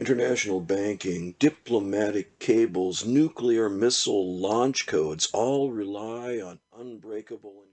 International banking, diplomatic cables, nuclear missile launch codes all rely on unbreakable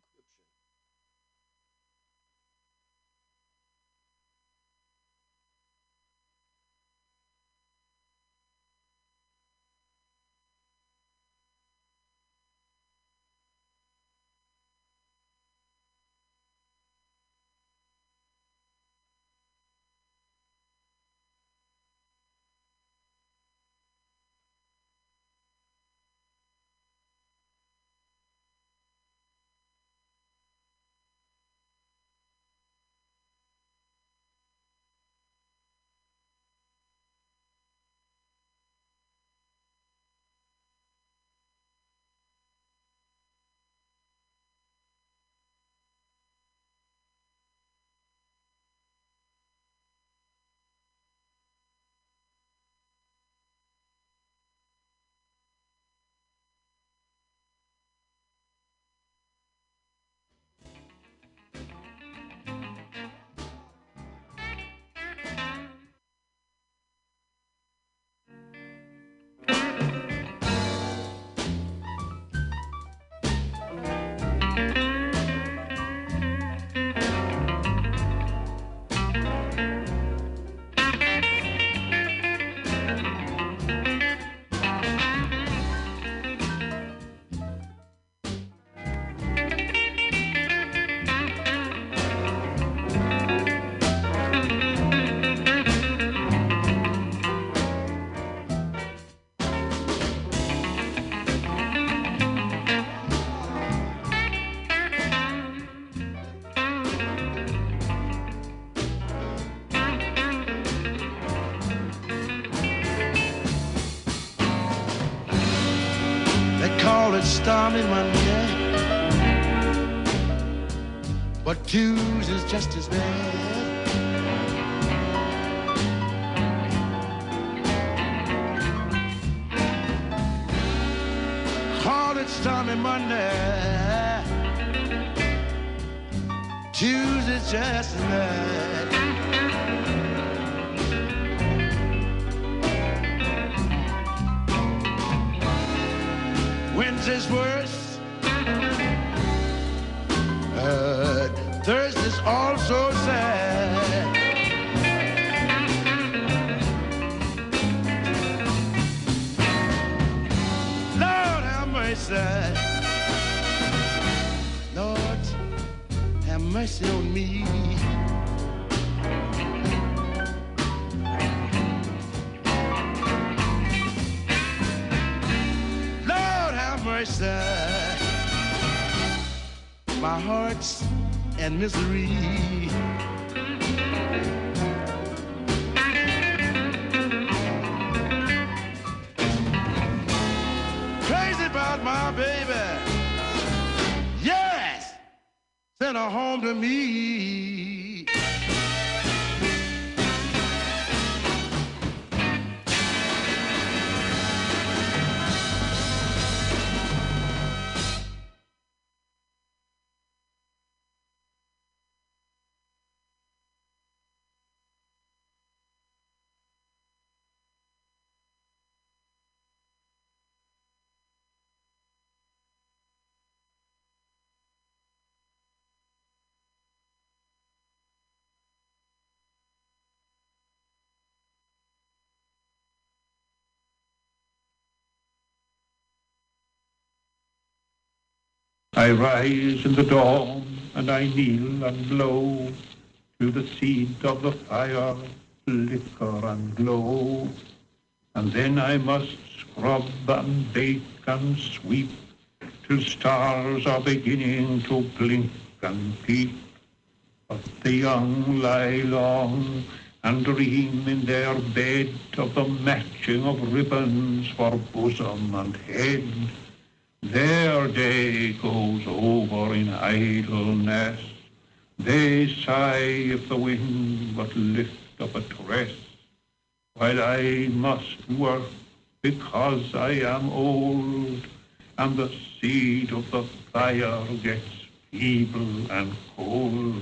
stormy Monday, but Tuesday's just as bad. Misery. I rise in the dawn and I kneel and blow till the seed of the fire flicker and glow. And then I must scrub and bake and sweep till stars are beginning to blink and peep. But the young lie long and dream in their bed of the matching of ribbons for bosom and head. Their day goes over in idleness. They sigh if the wind but lift up a tress, while I must work because I am old, and the seed of the fire gets feeble and cold.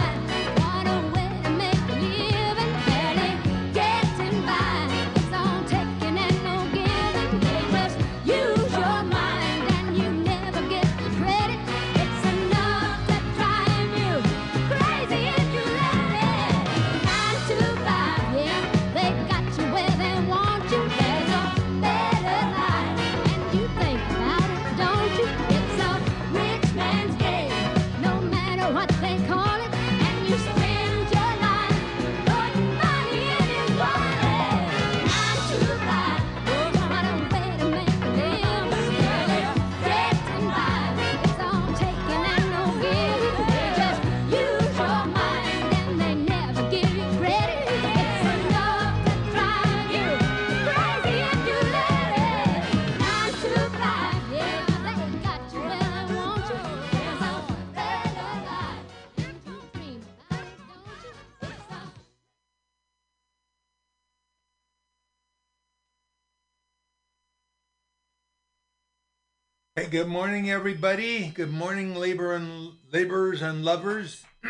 good morning, everybody. Good morning, labor and laborers and lovers.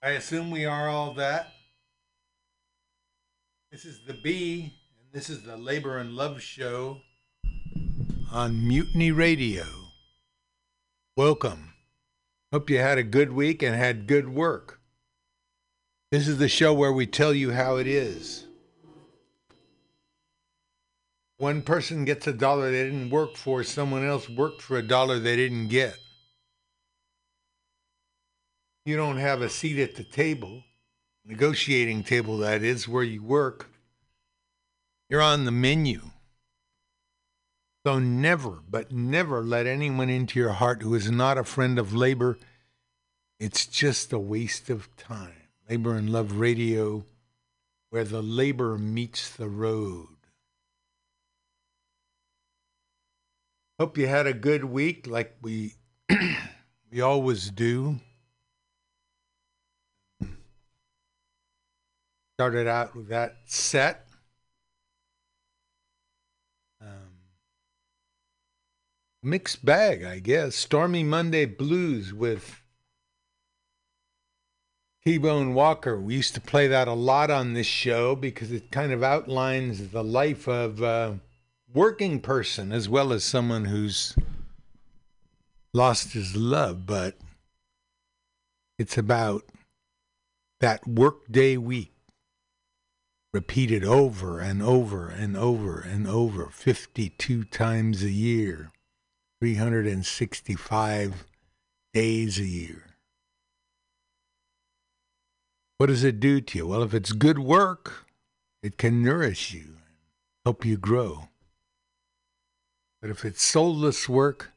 I assume we are all that. This is the B, and This is the Labor and Love Show on Mutiny Radio. Welcome. Hope you had a good week and had good work. This is the show where we tell you how it is. One person gets a dollar they didn't work for, someone else worked for a dollar they didn't get. You don't have a seat at the table, negotiating table that is, where you work. You're on the menu. So never, but never let anyone into your heart who is not a friend of labor. It's just a waste of time. Labor and Love Radio, where the labor meets the road. Hope you had a good week like we we always do. Started out with that set. Um, mixed bag, I guess. Stormy Monday Blues with T Bone Walker. We used to play that a lot on this show because it kind of outlines the life of a working person as well as someone who's lost his love, but it's about that workday week repeated over and over and over and over 52 times a year, 365 days a year. What does it do to you? Well, if it's good work, it can nourish you, help you grow. But if it's soulless work,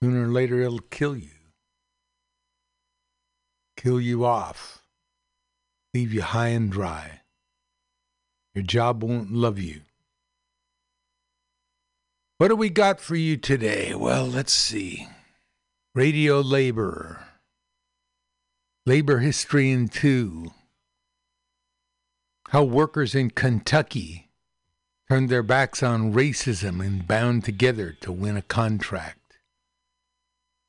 sooner or later it'll kill you. Kill you off. Leave you high and dry. Your job won't love you. What do we got for you today? Well, let's see. Radio labor. Labor history in two. How workers in Kentucky turned their backs on racism and bound together to win a contract.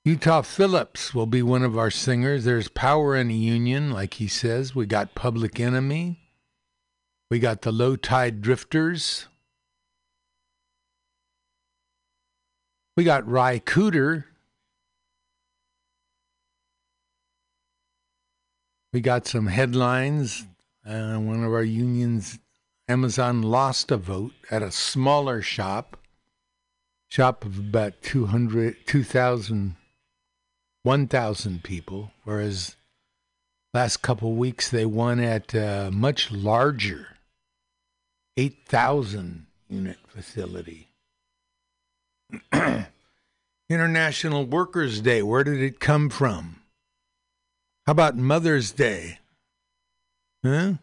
Utah Phillips will be one of our singers. There's power in a union, like he says. We got Public Enemy. We got the Low Tide Drifters. We got Ry Cooder. We got some headlines. Uh, one of our unions, Amazon, lost a vote at a smaller shop, shop of about 200, 2,000, 1,000 people, whereas last couple weeks they won at a much larger 8,000 unit facility. International Workers' Day, where did it come from? How about Mother's Day? Huh?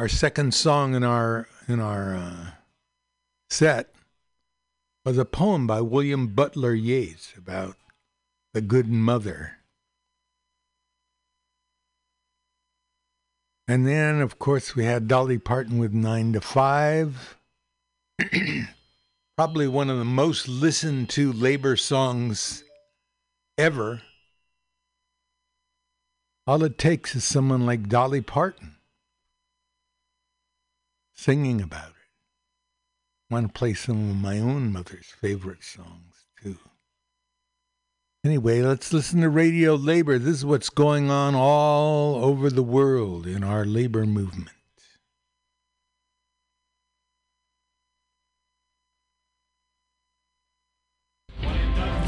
Our second song in our in our uh, set was a poem by William Butler Yeats about the good mother. And then, of course, we had Dolly Parton with Nine to Five. Probably one of the most listened to labor songs ever. All it takes is someone like Dolly Parton singing about it. I want to play some of my own mother's favorite songs, too. Anyway, let's listen to Radio Labor. This is what's going on all over the world in our labor movement.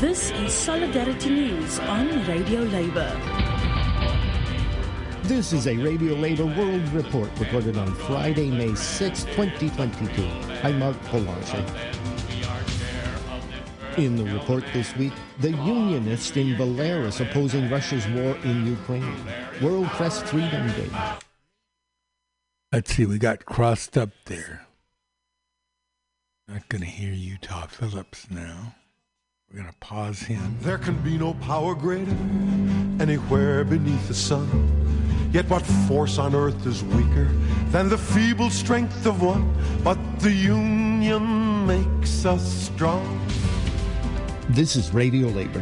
This is Solidarity News on Radio Labour. This is a Radio Labor World Report recorded on Friday, May 6, 2022. I'm Mark Polarson. In the report this week, the Unionists in Belarus opposing Russia's war in Ukraine. World Press Freedom Day. Let's see, we got crossed up there. Not going to hear Utah Phillips now. We're going to pause him. There can be no power greater anywhere beneath the sun. Yet what force on earth is weaker than the feeble strength of one? But the union makes us strong. This is Radio Labor.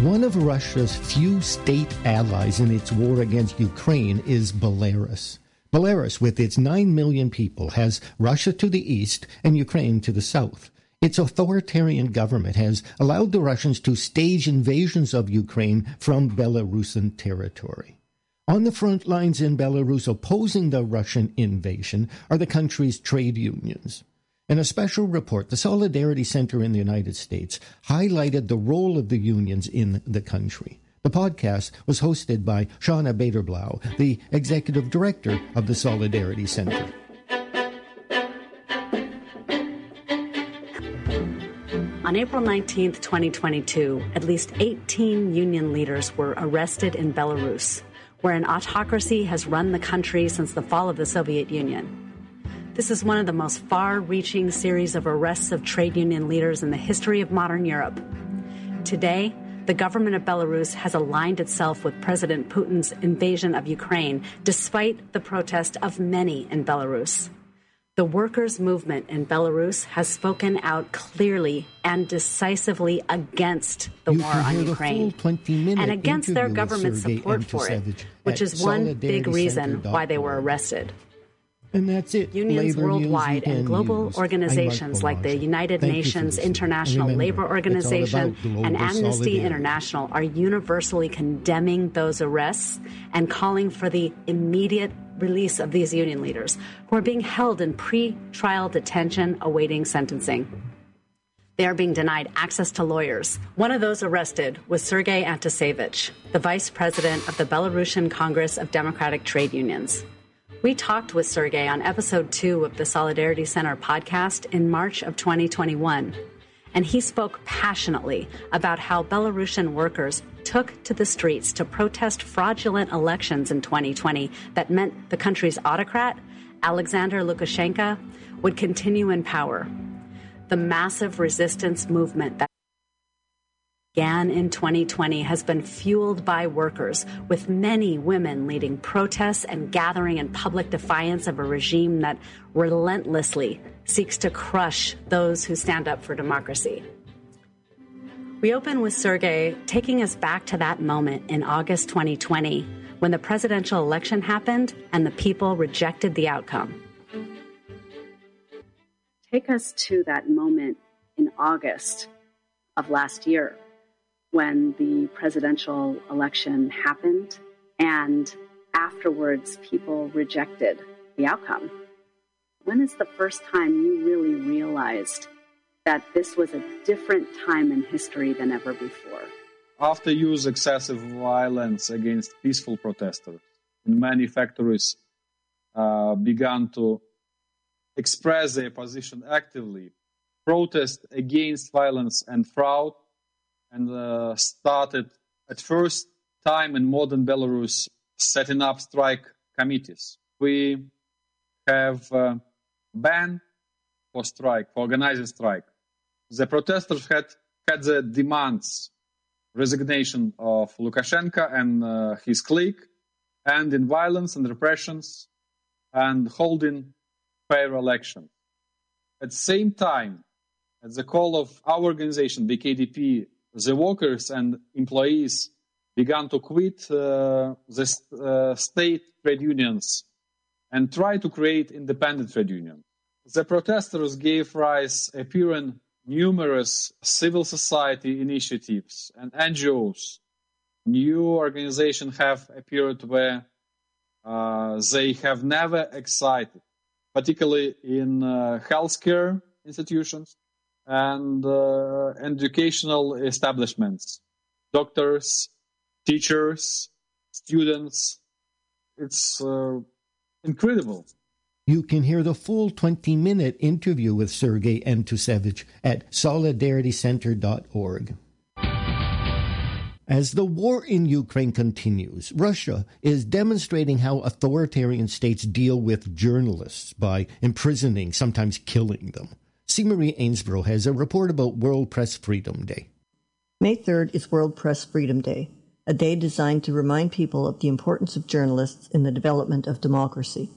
One of Russia's few state allies in its war against Ukraine is Belarus. Belarus, with its 9 million people, has Russia to the east and Ukraine to the south. Its authoritarian government has allowed the Russians to stage invasions of Ukraine from Belarusian territory. On the front lines in Belarus opposing the Russian invasion are the country's trade unions. In a special report, the Solidarity Center in the United States highlighted the role of the unions in the country. The podcast was hosted by Shawna Bader-Blau, the executive director of the Solidarity Center. On April 19, 2022, at least 18 union leaders were arrested in Belarus, where an autocracy has run the country since the fall of the Soviet Union. This is one of the most far reaching series of arrests of trade union leaders in the history of modern Europe. Today, the government of Belarus has aligned itself with President Putin's invasion of Ukraine, despite the protest of many in Belarus. The workers' movement in Belarus has spoken out clearly and decisively against the You war on Ukraine and against their government support for it, which is one big reason why they were arrested. And that's it. Unions Labor worldwide and global News. organizations like the United Thank Nations. International remember, Labor Organization and Amnesty solidarity. International are universally condemning those arrests and calling for the immediate release of these union leaders who are being held in pre-trial detention awaiting sentencing. They are being denied access to lawyers. One of those arrested was Sergei Antusevich, the vice president of the Belarusian Congress of Democratic Trade Unions. We talked with Sergei on episode two of the Solidarity Center podcast in March of 2021, and he spoke passionately about how Belarusian workers took to the streets to protest fraudulent elections in 2020 that meant the country's autocrat, Alexander Lukashenko, would continue in power. The massive resistance movement that began in 2020 has been fueled by workers, with many women leading protests and gathering in public defiance of a regime that relentlessly seeks to crush those who stand up for democracy. We open with Sergei taking us back to that moment in August 2020 when the presidential election happened and the people rejected the outcome. Take us to that moment in August of last year when the presidential election happened and afterwards people rejected the outcome. When is the first time you really realized that this was a different time in history than ever before? After use excessive violence against peaceful protesters, many factories uh, began to express their position actively, protest against violence and fraud, and uh, started at first time in modern Belarus setting up strike committees. We have uh, ban for strike, for organizing strike. The protesters had had the demands resignation of Lukashenko and uh, his clique, and in violence and repressions, and holding fair elections. At the same time, at the call of our organization, BKDP, the workers and employees began to quit uh, the uh, state trade unions and try to create independent trade unions. The protesters gave rise appearing numerous civil society initiatives and NGOs. New organizations have appeared where uh, they have never excited, particularly in uh, healthcare institutions and uh, educational establishments, doctors, teachers, students. It's uh, incredible. You can hear the full 20 minute interview with Sergei Antusevich at solidaritycenter.org. As the war in Ukraine continues, Russia is demonstrating how authoritarian states deal with journalists by imprisoning, sometimes killing them. C. Marie Ainsborough has a report about World Press Freedom Day. May 3rd is World Press Freedom Day, a day designed to remind people of the importance of journalists in the development of democracy.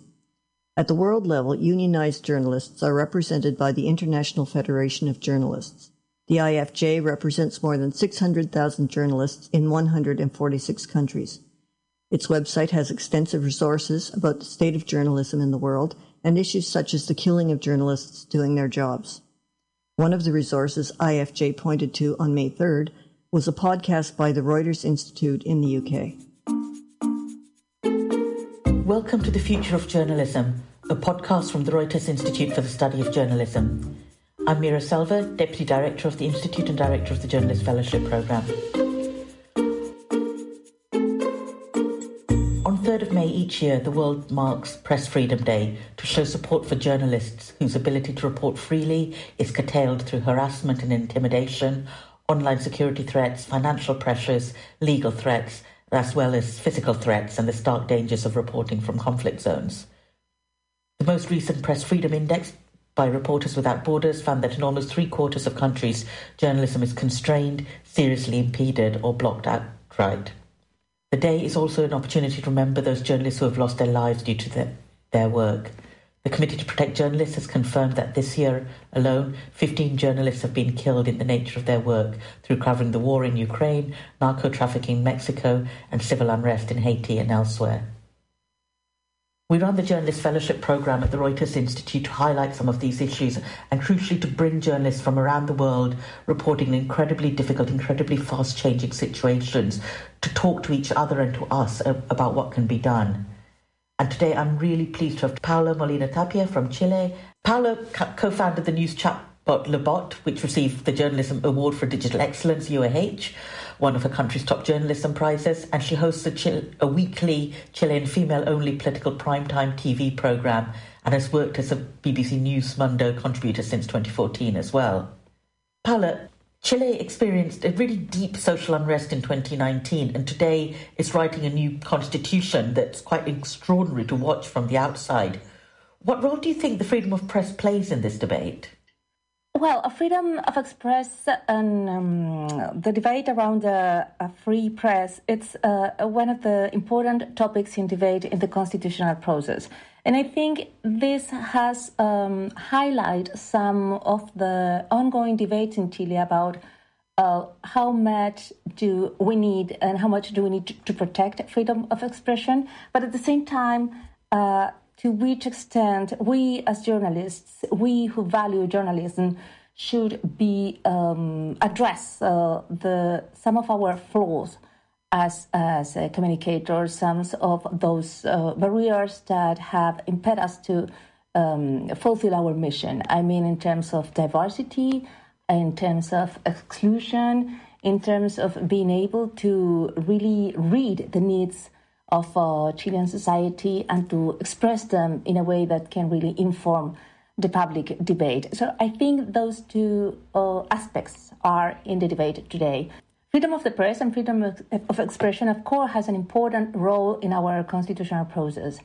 At the world level, unionized journalists are represented by the International Federation of Journalists. The IFJ represents more than 600,000 journalists in 146 countries. Its website has extensive resources about the state of journalism in the world and issues such as the killing of journalists doing their jobs. One of the resources IFJ pointed to on May 3rd was a podcast by the Reuters Institute in the UK. Welcome to the Future of Journalism, a podcast from the Reuters Institute for the Study of Journalism. I'm Meera Selva, Deputy Director of the Institute and Director of the Journalist Fellowship Programme. On 3rd of May each year, the world marks Press Freedom Day to show support for journalists whose ability to report freely is curtailed through harassment and intimidation, online security threats, financial pressures, legal threats, as well as physical threats and the stark dangers of reporting from conflict zones. The most recent Press Freedom Index by Reporters Without Borders found that in almost three quarters of countries, journalism is constrained, seriously impeded, or blocked outright. The day is also an opportunity to remember those journalists who have lost their lives due to their, their work. The Committee to Protect Journalists has confirmed that this year alone, 15 journalists have been killed in the nature of their work through covering the war in Ukraine, narco trafficking in Mexico, and civil unrest in Haiti and elsewhere. We run the Journalist Fellowship Programme at the Reuters Institute to highlight some of these issues and crucially to bring journalists from around the world reporting incredibly difficult, incredibly fast changing situations to talk to each other and to us about what can be done. And today I'm really pleased to have Paula Molina Tapia from Chile. Paula co founded the news chatbot Lebot, which received the Journalism Award for Digital Excellence, UAH one of her country's top journalism prizes, and she hosts a, Chil- a weekly Chilean female only political primetime TV programme and has worked as a BBC News Mundo contributor since 2014 as well. Paula, Chile experienced a really deep social unrest in 2019 and today is writing a new constitution that's quite extraordinary to watch from the outside. What role do you think the freedom of press plays in this debate? Well, a freedom of express and um, the debate around a, a free press, it's uh, one of the important topics in debate in the constitutional process. And I think this has um, highlighted some of the ongoing debates in Chile about uh, how much do we need and how much do we need to, to protect freedom of expression. But at the same time, uh, to which extent we as journalists, we who value journalism, should be um, address uh, the some of our flaws as as uh, communicators, some of those uh, barriers that have impeded us to um, fulfill our mission. I mean, in terms of diversity, in terms of exclusion, in terms of being able to really read the needs of uh, Chilean society and to express them in a way that can really inform the public debate. So I think those two uh, aspects are in the debate today. Freedom of the press and freedom of, of expression, of course, has an important role in our constitutional process.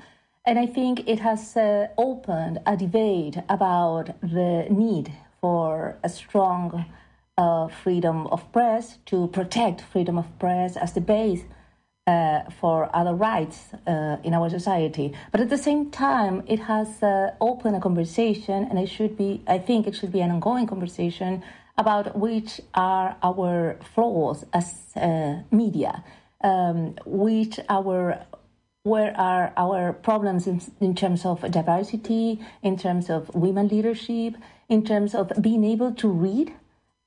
And I think it has uh, opened a debate about the need for a strong uh, freedom of press to protect freedom of press as the base uh, for other rights uh, in our society. But at the same time, it has uh, opened a conversation, and it should be, I think, it should be an ongoing conversation about which are our flaws as uh, media, um, which our where are our problems in, in terms of diversity, in terms of women leadership, in terms of being able to read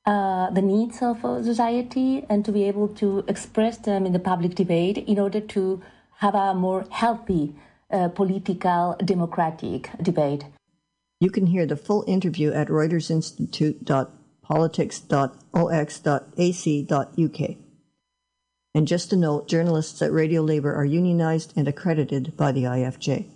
uh, the needs of society and to be able to express them in the public debate in order to have a more healthy uh, political democratic debate. You can hear the full interview at reutersinstitute.politics.ox.ac.uk. And just a note, journalists at Radio Labour are unionized and accredited by the IFJ.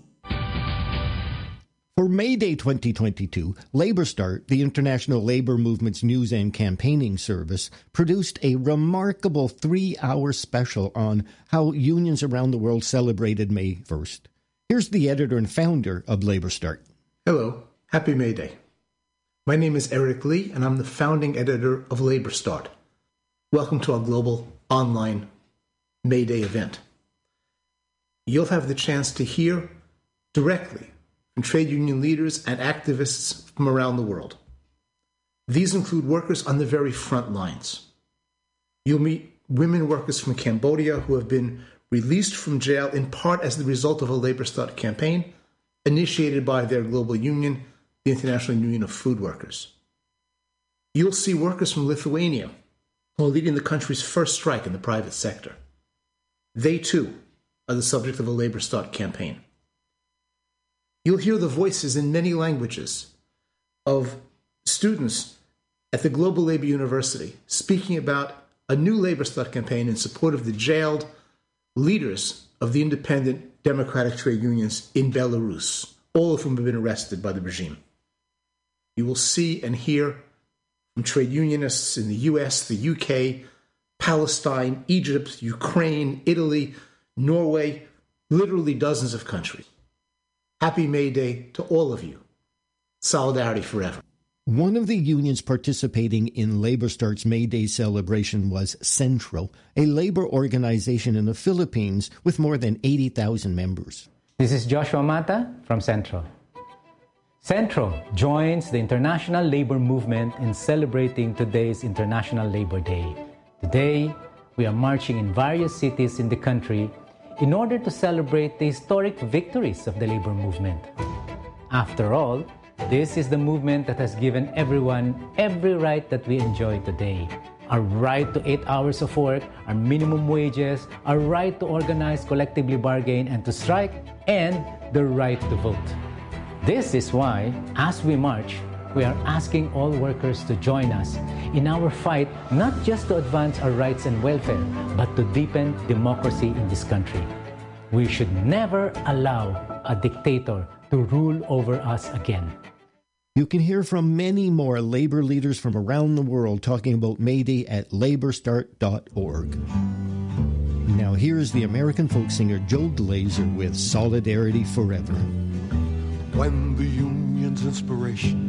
For May Day 2022, Labor Start, the international labor movement's news and campaigning service, produced a remarkable three hour special on how unions around the world celebrated May 1st. Here's the editor and founder of Labor Start. Hello, happy May Day. My name is Eric Lee, and I'm the founding editor of Labor Start. Welcome to our global online May Day event. You'll have the chance to hear directly trade union leaders and activists from around the world. These include workers on the very front lines. You'll meet women workers from Cambodia who have been released from jail in part as the result of a labor start campaign initiated by their global union, the International Union of Food Workers. You'll see workers from Lithuania who are leading the country's first strike in the private sector. They too are the subject of a labor start campaign. You'll hear the voices in many languages of students at the Global Labor University speaking about a new labor start campaign in support of the jailed leaders of the independent democratic trade unions in Belarus, all of whom have been arrested by the regime. You will see and hear from trade unionists in the US, the UK, Palestine, Egypt, Ukraine, Italy, Norway, literally dozens of countries. Happy May Day to all of you. Solidarity forever. One of the unions participating in Labor Start's May Day celebration was SENTRO, a labor organization in the Philippines with more than 80,000 members. This is Joshua Mata from SENTRO. SENTRO joins the international labor movement in celebrating today's International Labor Day. Today, we are marching in various cities in the country in order to celebrate the historic victories of the labor movement. After all, this is the movement that has given everyone every right that we enjoy today. Our right to eight hours of work, our minimum wages, our right to organize, collectively bargain, and to strike, and the right to vote. This is why, as we march, we are asking all workers to join us in our fight not just to advance our rights and welfare, but to deepen democracy in this country. We should never allow a dictator to rule over us again. You can hear from many more labor leaders from around the world talking about May Day at laborstart.org. Now, here's the American folk singer Joe Glazer with Solidarity Forever. When the union's inspiration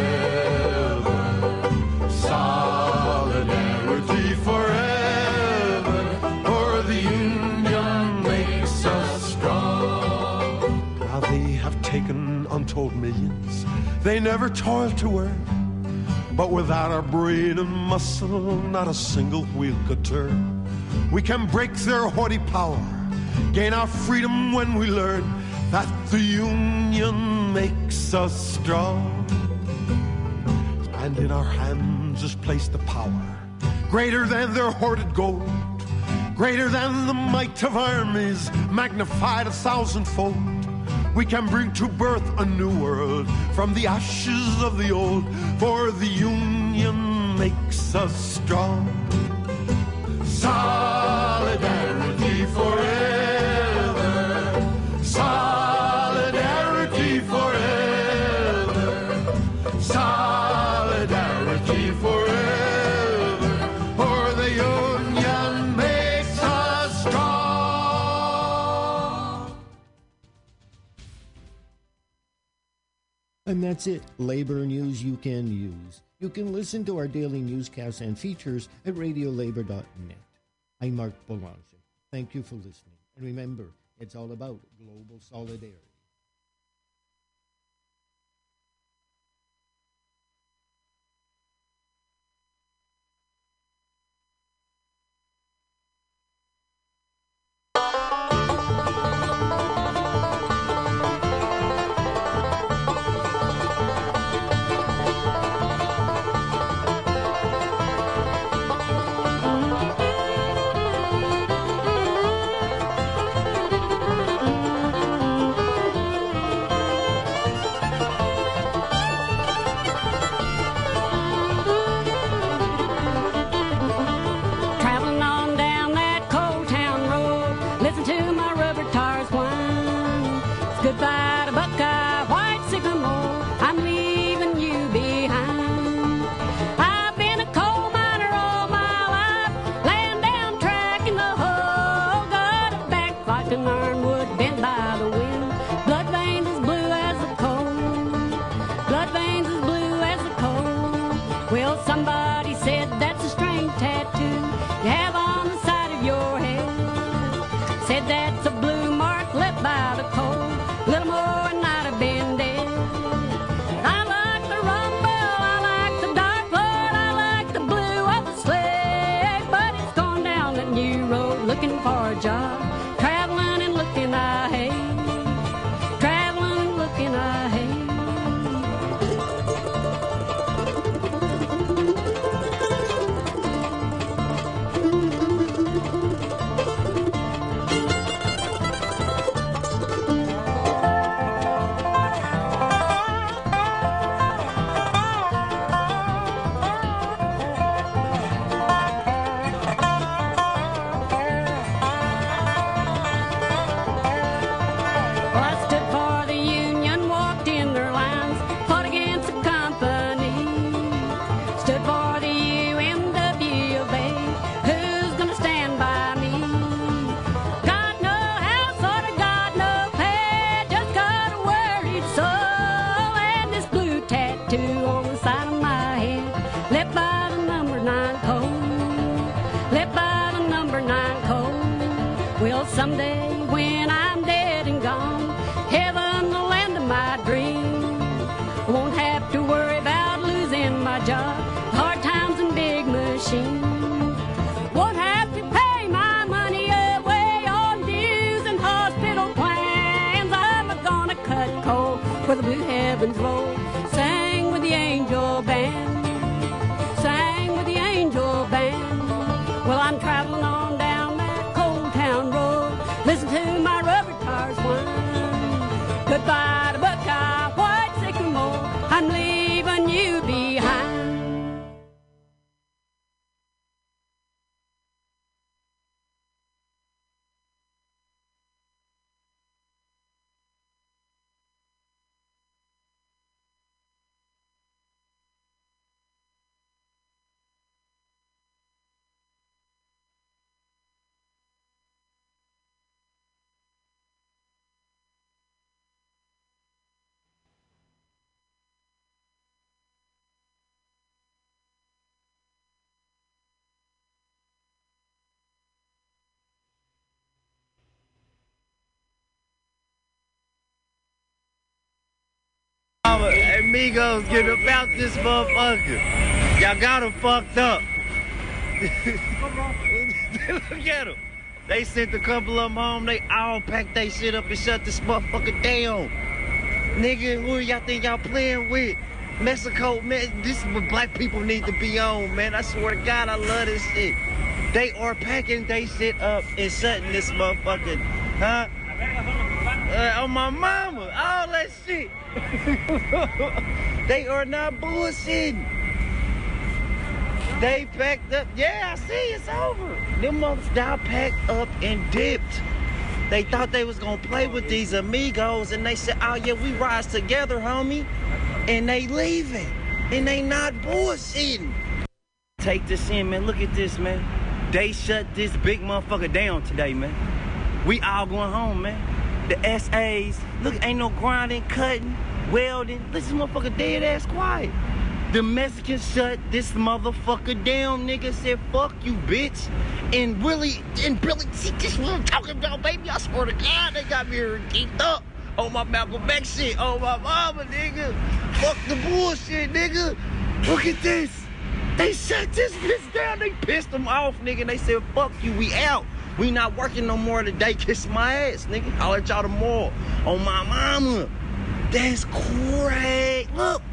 They never toiled to earn. But without our brain and muscle, not a single wheel could turn. We can break their haughty power, gain our freedom when we learn that the union makes us strong. And in our hands is placed the power greater than their hoarded gold, greater than the might of armies, magnified a thousandfold. We can bring to birth a new world from the ashes of the old, for the union makes us strong. Solidarity And that's it. Labor news you can use. You can listen to our daily newscasts and features at radiolabor.net. I'm Marc Belanger. Thank you for listening. And remember, it's all about global solidarity. Amigos, get about this motherfucker. Y'all got him fucked up. Look at them. They sent a couple of them home. They all packed they shit up and shut this motherfucker down. Nigga, who y'all think y'all playing with? Mexico, man, this is what black people need to be on, man. I swear to God, I love this shit. They are packing they shit up and shutting this motherfucker, huh? Uh, on my mama, all that shit. they are not bullshitting. They packed up. Yeah, I see it's over. Them motherfuckers got packed up and dipped. They thought they was gonna play with these amigos, and they said, "Oh yeah, we rise together, homie." And they leaving, and they not bullshitting. Take this in, man. Look at this, man. They shut this big motherfucker down today, man. We all going home, man. The SAs, look, ain't no grinding, cutting, welding. This motherfucker dead ass quiet. The Mexicans shut this motherfucker down, nigga. Said, fuck you, bitch. And really, and really, see, this what I'm talking about, baby. I swear to God, they got me geeked up. On my Malcolm X shit, on my mama, nigga. Fuck the bullshit, nigga. Look at this. They shut this bitch down. They pissed them off, nigga. And they said, fuck you, we out. We not working no more today. Kiss my ass, nigga. I'll let y'all tomorrow. On my mama. That's crazy. Look,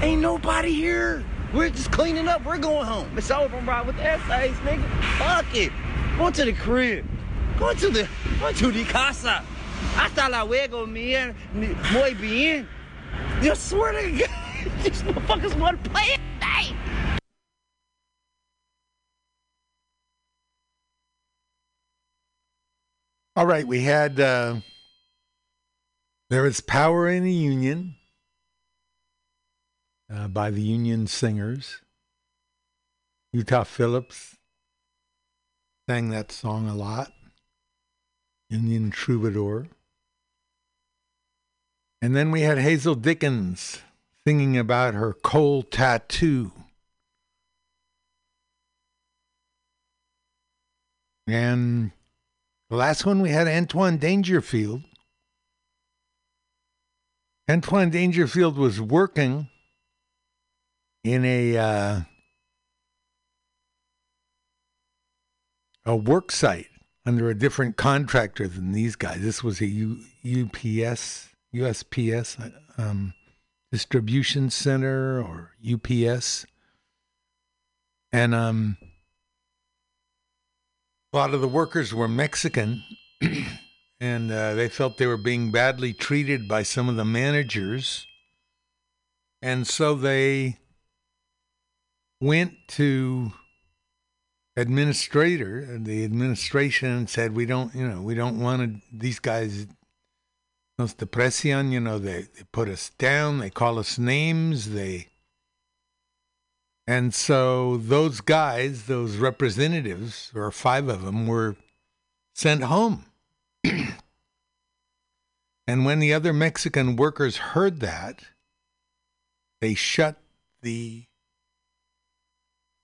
ain't nobody here. We're just cleaning up. We're going home. It's over, I'm right with the essays, nigga. Fuck it. Going to the crib. Going to the, going to the casa. Hasta luego, mi, muy bien. You swear to God, these motherfuckers want to play it today. All right, we had uh, there is power in the union uh, by the union singers. Utah Phillips sang that song a lot. Indian Troubadour. And then we had Hazel Dickens singing about her coal tattoo. And the last one we had Antoine Dangerfield. Antoine Dangerfield was working in a uh, a work site under a different contractor than these guys. This was a U, UPS, USPS um, distribution center or UPS, and um, a lot of the workers were Mexican, and uh, they felt they were being badly treated by some of the managers, and so they went to administrator the administration said we don't you know we don't want to these guys nos depresión you know they, they put us down they call us names they and so those guys those representatives or five of them were sent home and when the other mexican workers heard that they shut the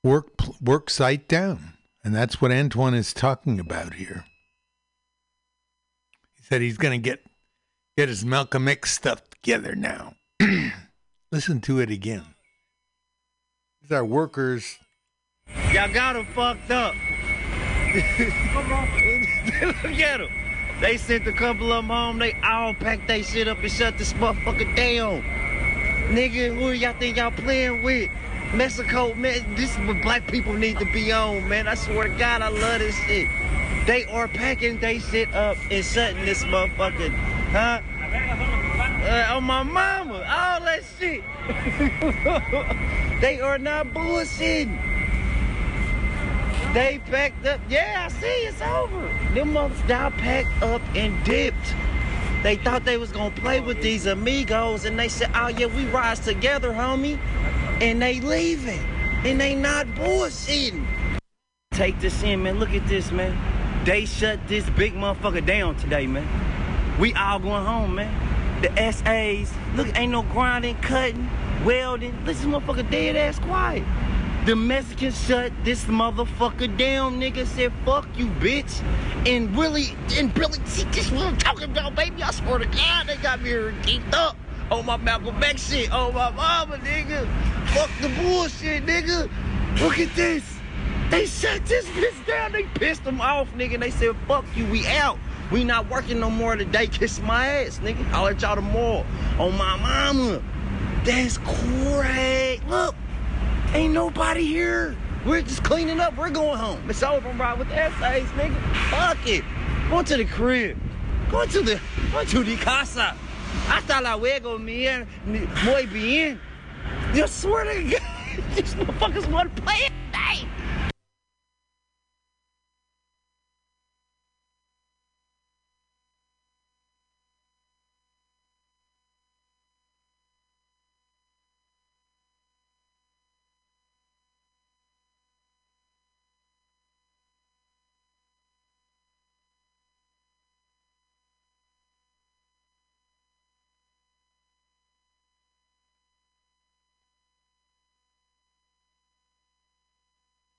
work work site down, and that's what Antoine is talking about here. He said he's going to get get his Malcolm X stuff together now. Listen to it again. These are workers. Y'all got them fucked up. Look at them. They sent a couple of them home. They all packed their shit up and shut this motherfucker down. Nigga, who y'all think y'all playing with? Mexico, man, this is what black people need to be on, man. I swear to God, I love this shit. They are packing they shit up and shutting this motherfucker, huh? Uh, on my mama, all that shit. they are not bullshitting. They packed up. Yeah, I see it's over. Them motherfuckers now packed up and dipped. They thought they was gonna play with these amigos, and they said, "Oh yeah, we rise together, homie." And they leaving, and they not bullshitting. Take this in, man. Look at this, man. They shut this big motherfucker down today, man. We all going home, man. The SAs, look, ain't no grinding, cutting, welding. This motherfucker dead ass quiet. The Mexicans shut this motherfucker down, nigga. Said, fuck you, bitch. And really, and really, see, this is what I'm talking about, baby. I swear to God, they got me geeked up on my Malcolm X shit, on my mama, nigga. Fuck the bullshit, nigga. Look at this. They shut this bitch down. They pissed them off, nigga. And they said, fuck you, we out. We not working no more today. Kiss my ass, nigga. I'll let y'all tomorrow. On my mama. That's great. Look, ain't nobody here. We're just cleaning up. We're going home. It's over, I'm riding with the essays, nigga. Fuck it. Going to the crib. Going to the, going to the casa. Hasta la luego, man. Muy bien. You swear to God, these motherfuckers want to play it today.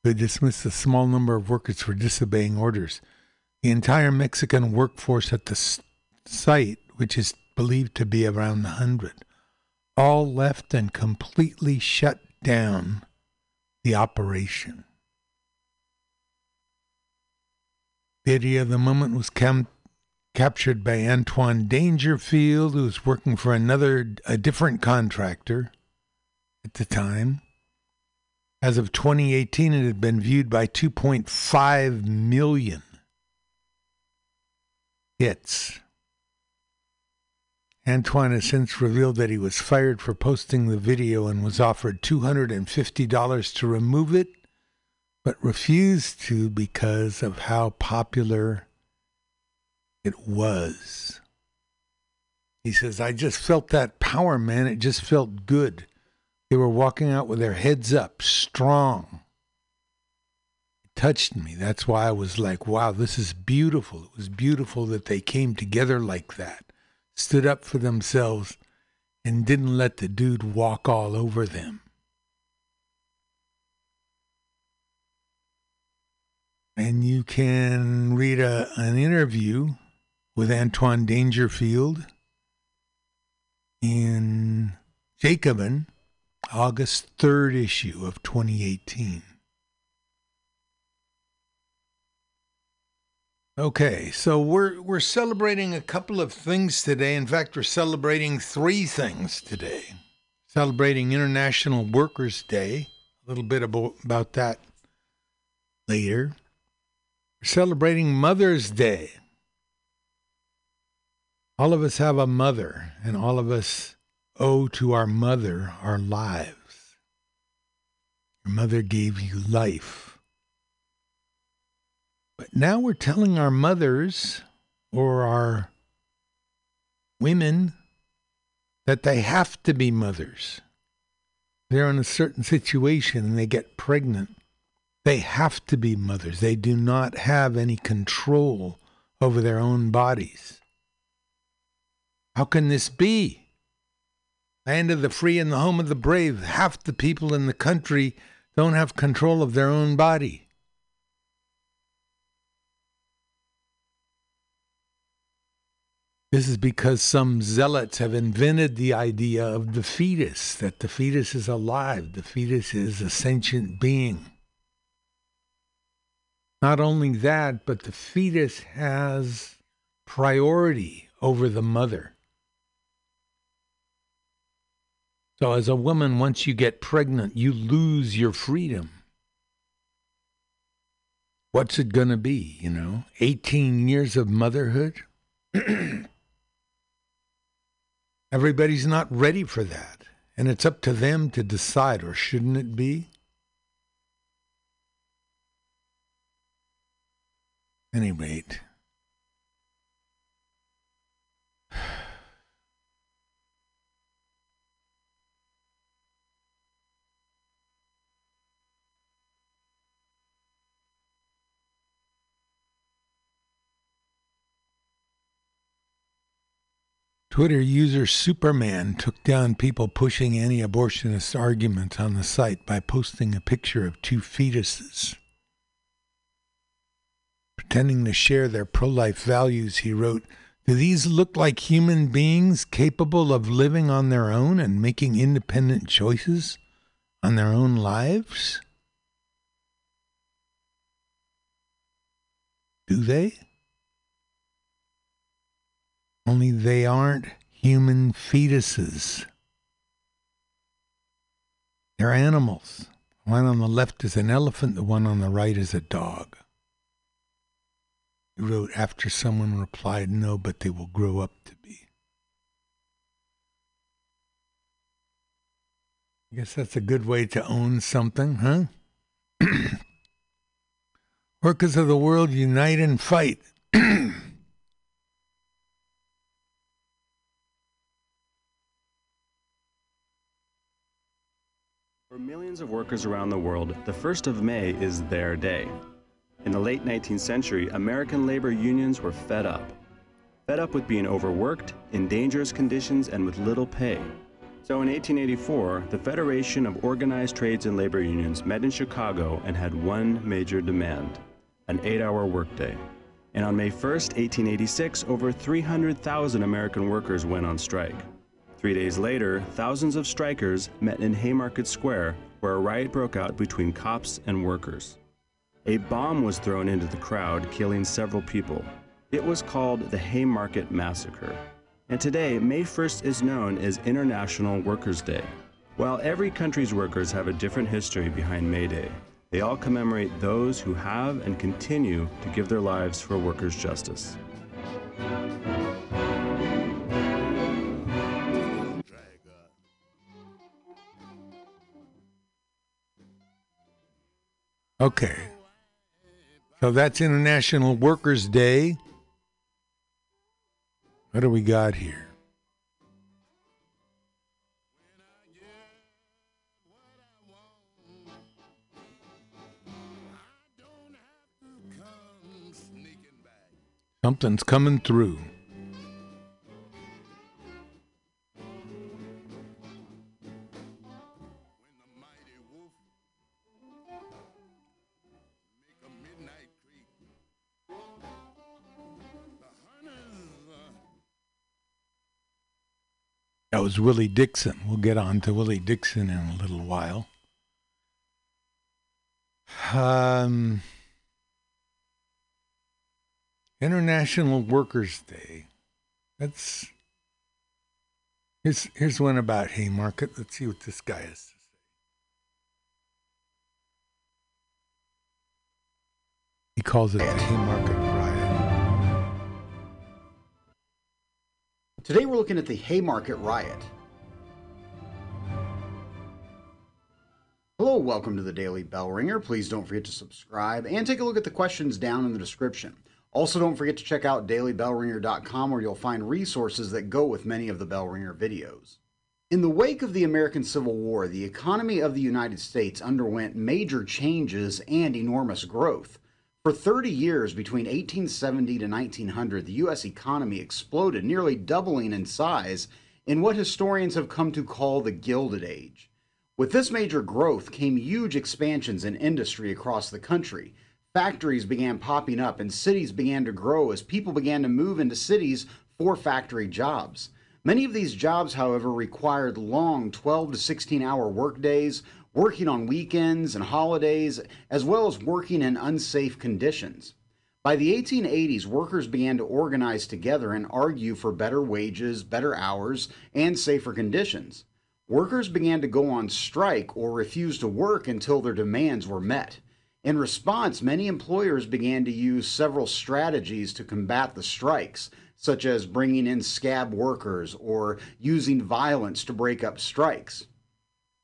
They dismissed a small number of workers for disobeying orders. The entire Mexican workforce at the site, which is believed to be around 100, all left and completely shut down the operation. Video of the moment was cam- captured by Antoine Dangerfield, who was working for another, a different contractor at the time. As of 2018, it had been viewed by 2.5 million hits. Antoine has since revealed that he was fired for posting the video and was offered $250 to remove it, but refused to because of how popular it was. He says, I just felt that power, man. It just felt good. They were walking out with their heads up, strong. It touched me. That's why I was like, wow, this is beautiful. It was beautiful that they came together like that, stood up for themselves, and didn't let the dude walk all over them. And you can read a, an interview with Antoine Dangerfield in Jacobin, August 3rd issue of 2018. Okay, so we're we're celebrating a couple of things today. In fact, we're celebrating three things today. Celebrating International Workers' Day. A little bit about, about that later. We're celebrating Mother's Day. All of us have a mother, and all of us owe to our mother our lives. Your mother gave you life. But now we're telling our mothers or our women that they have to be mothers. They're in a certain situation and they get pregnant. They have to be mothers. They do not have any control over their own bodies. How can this be? Land of the free and the home of the brave. Half the people in the country don't have control of their own body. This is because some zealots have invented the idea of the fetus, that the fetus is alive, the fetus is a sentient being. Not only that, but the fetus has priority over the mother. So, as a woman, once you get pregnant, you lose your freedom. What's it going to be, you know? 18 years of motherhood? Everybody's not ready for that. And it's up to them to decide, or shouldn't it be? Any rate. Twitter user Superman took down people pushing anti abortionist arguments on the site by posting a picture of two fetuses. Pretending to share their pro life values, he wrote, Do these look like human beings capable of living on their own and making independent choices on their own lives? Do they? Only they aren't human fetuses. They're animals. One on the left is an elephant, the one on the right is a dog. He wrote after someone replied, No, but they will grow up to be. I guess that's a good way to own something, huh? Workers of the world unite and fight. For millions of workers around the world, the 1st of May is their day. In the late 19th century, American labor unions were fed up. Fed up with being overworked, in dangerous conditions, and with little pay. So in 1884, the Federation of Organized Trades and Labor Unions met in Chicago and had one major demand an eight hour workday. And on May 1st, 1886, over 300,000 American workers went on strike. Three days later, thousands of strikers met in Haymarket Square, where a riot broke out between cops and workers. A bomb was thrown into the crowd, killing several people. It was called the Haymarket Massacre. And today, May 1st is known as International Workers' Day. While every country's workers have a different history behind May Day, they all commemorate those who have and continue to give their lives for workers' justice. Okay. So that's International Workers' Day. What do we got here? Something's coming through. Willie Dixon. We'll get on to Willie Dixon in a little while. Um, International Workers' Day. That's here's here's one about Haymarket. Let's see what this guy has to say. He calls it the Haymarket Today we're looking at the Haymarket Riot. Hello, welcome to the Daily Bell Ringer. Please don't forget to subscribe and take a look at the questions down in the description. Also, don't forget to check out dailybellringer.com where you'll find resources that go with many of the Bell Ringer videos. In the wake of the American Civil War, the economy of the United States underwent major changes and enormous growth. For 30 years, between 1870 to 1900, the U.S. economy exploded, nearly doubling in size in what historians have come to call the Gilded Age. With this major growth came huge expansions in industry across the country. Factories began popping up and cities began to grow as people began to move into cities for factory jobs. Many of these jobs, however, required long 12 to 16 hour workdays, working on weekends and holidays, as well as working in unsafe conditions. By the 1880s, workers began to organize together and argue for better wages, better hours, and safer conditions. Workers began to go on strike or refuse to work until their demands were met. In response, many employers began to use several strategies to combat the strikes, such as bringing in scab workers or using violence to break up strikes.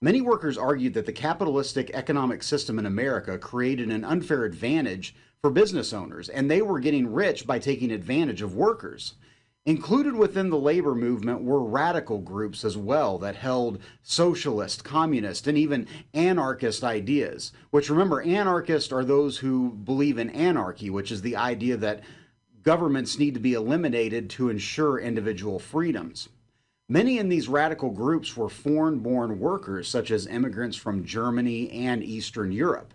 Many workers argued that the capitalistic economic system in America created an unfair advantage for business owners, and they were getting rich by taking advantage of workers. Included within the labor movement were radical groups as well that held socialist, communist, and even anarchist ideas. Which remember, anarchists are those who believe in anarchy, which is the idea that governments need to be eliminated to ensure individual freedoms. Many in these radical groups were foreign born workers, such as immigrants from Germany and Eastern Europe.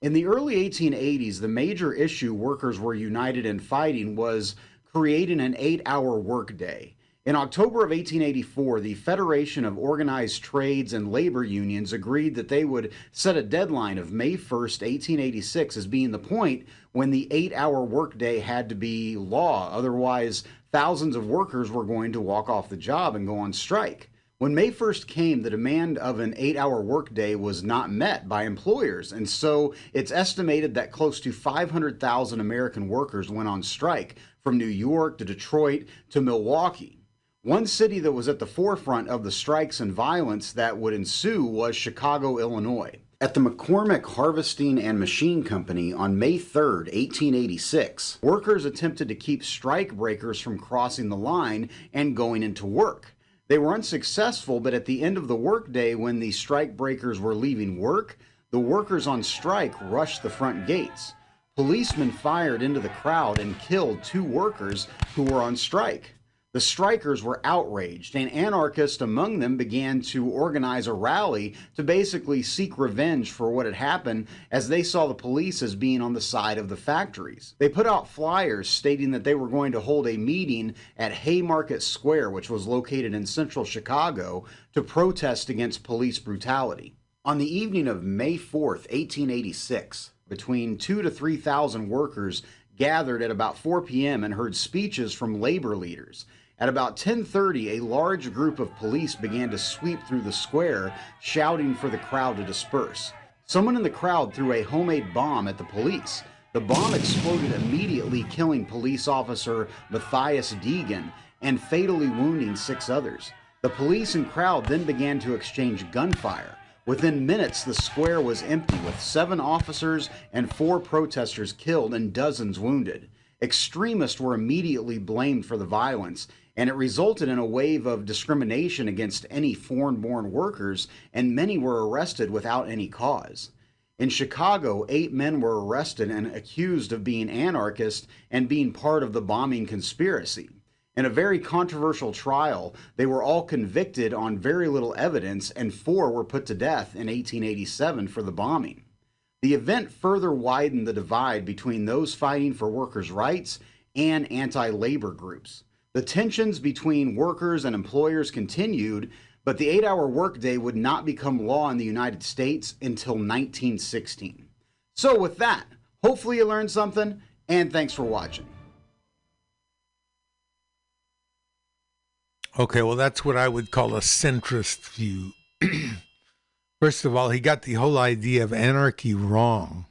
In the early 1880s, the major issue workers were united in fighting was creating an eight hour workday. In October of 1884, the Federation of Organized Trades and Labor Unions agreed that they would set a deadline of May 1st, 1886, as being the point when the eight hour workday had to be law. Otherwise, thousands of workers were going to walk off the job and go on strike. When May 1st came, the demand of an eight hour workday was not met by employers, and so it's estimated that close to 500,000 American workers went on strike from New York to Detroit to Milwaukee. One city that was at the forefront of the strikes and violence that would ensue was Chicago, Illinois. At the McCormick Harvesting and Machine Company on May 3, 1886, workers attempted to keep strike breakers from crossing the line and going into work. They were unsuccessful, but at the end of the workday, when the strike breakers were leaving work, the workers on strike rushed the front gates. Policemen fired into the crowd and killed two workers who were on strike. The strikers were outraged, and anarchists among them began to organize a rally to basically seek revenge for what had happened as they saw the police as being on the side of the factories. They put out flyers stating that they were going to hold a meeting at Haymarket Square, which was located in central Chicago, to protest against police brutality. On the evening of May 4th, 1886, between two to 3,000 workers gathered at about 4 p.m. and heard speeches from labor leaders. At about 10:30, a large group of police began to sweep through the square, shouting for the crowd to disperse. Someone in the crowd threw a homemade bomb at the police. The bomb exploded immediately, killing police officer Mathias Degan and fatally wounding six others. The police and crowd then began to exchange gunfire. Within minutes, the square was empty, with seven officers and four protesters killed and dozens wounded. Extremists were immediately blamed for the violence, and it resulted in a wave of discrimination against any foreign born workers, and many were arrested without any cause. In Chicago, eight men were arrested and accused of being anarchists and being part of the bombing conspiracy. In a very controversial trial, they were all convicted on very little evidence, and four were put to death in 1887 for the bombing. The event further widened the divide between those fighting for workers' rights and anti labor groups. The tensions between workers and employers continued, but the eight hour workday would not become law in the United States until 1916. So, with that, hopefully you learned something, and thanks for watching. Okay, well, that's what I would call a centrist view. First of all, he got the whole idea of anarchy wrong.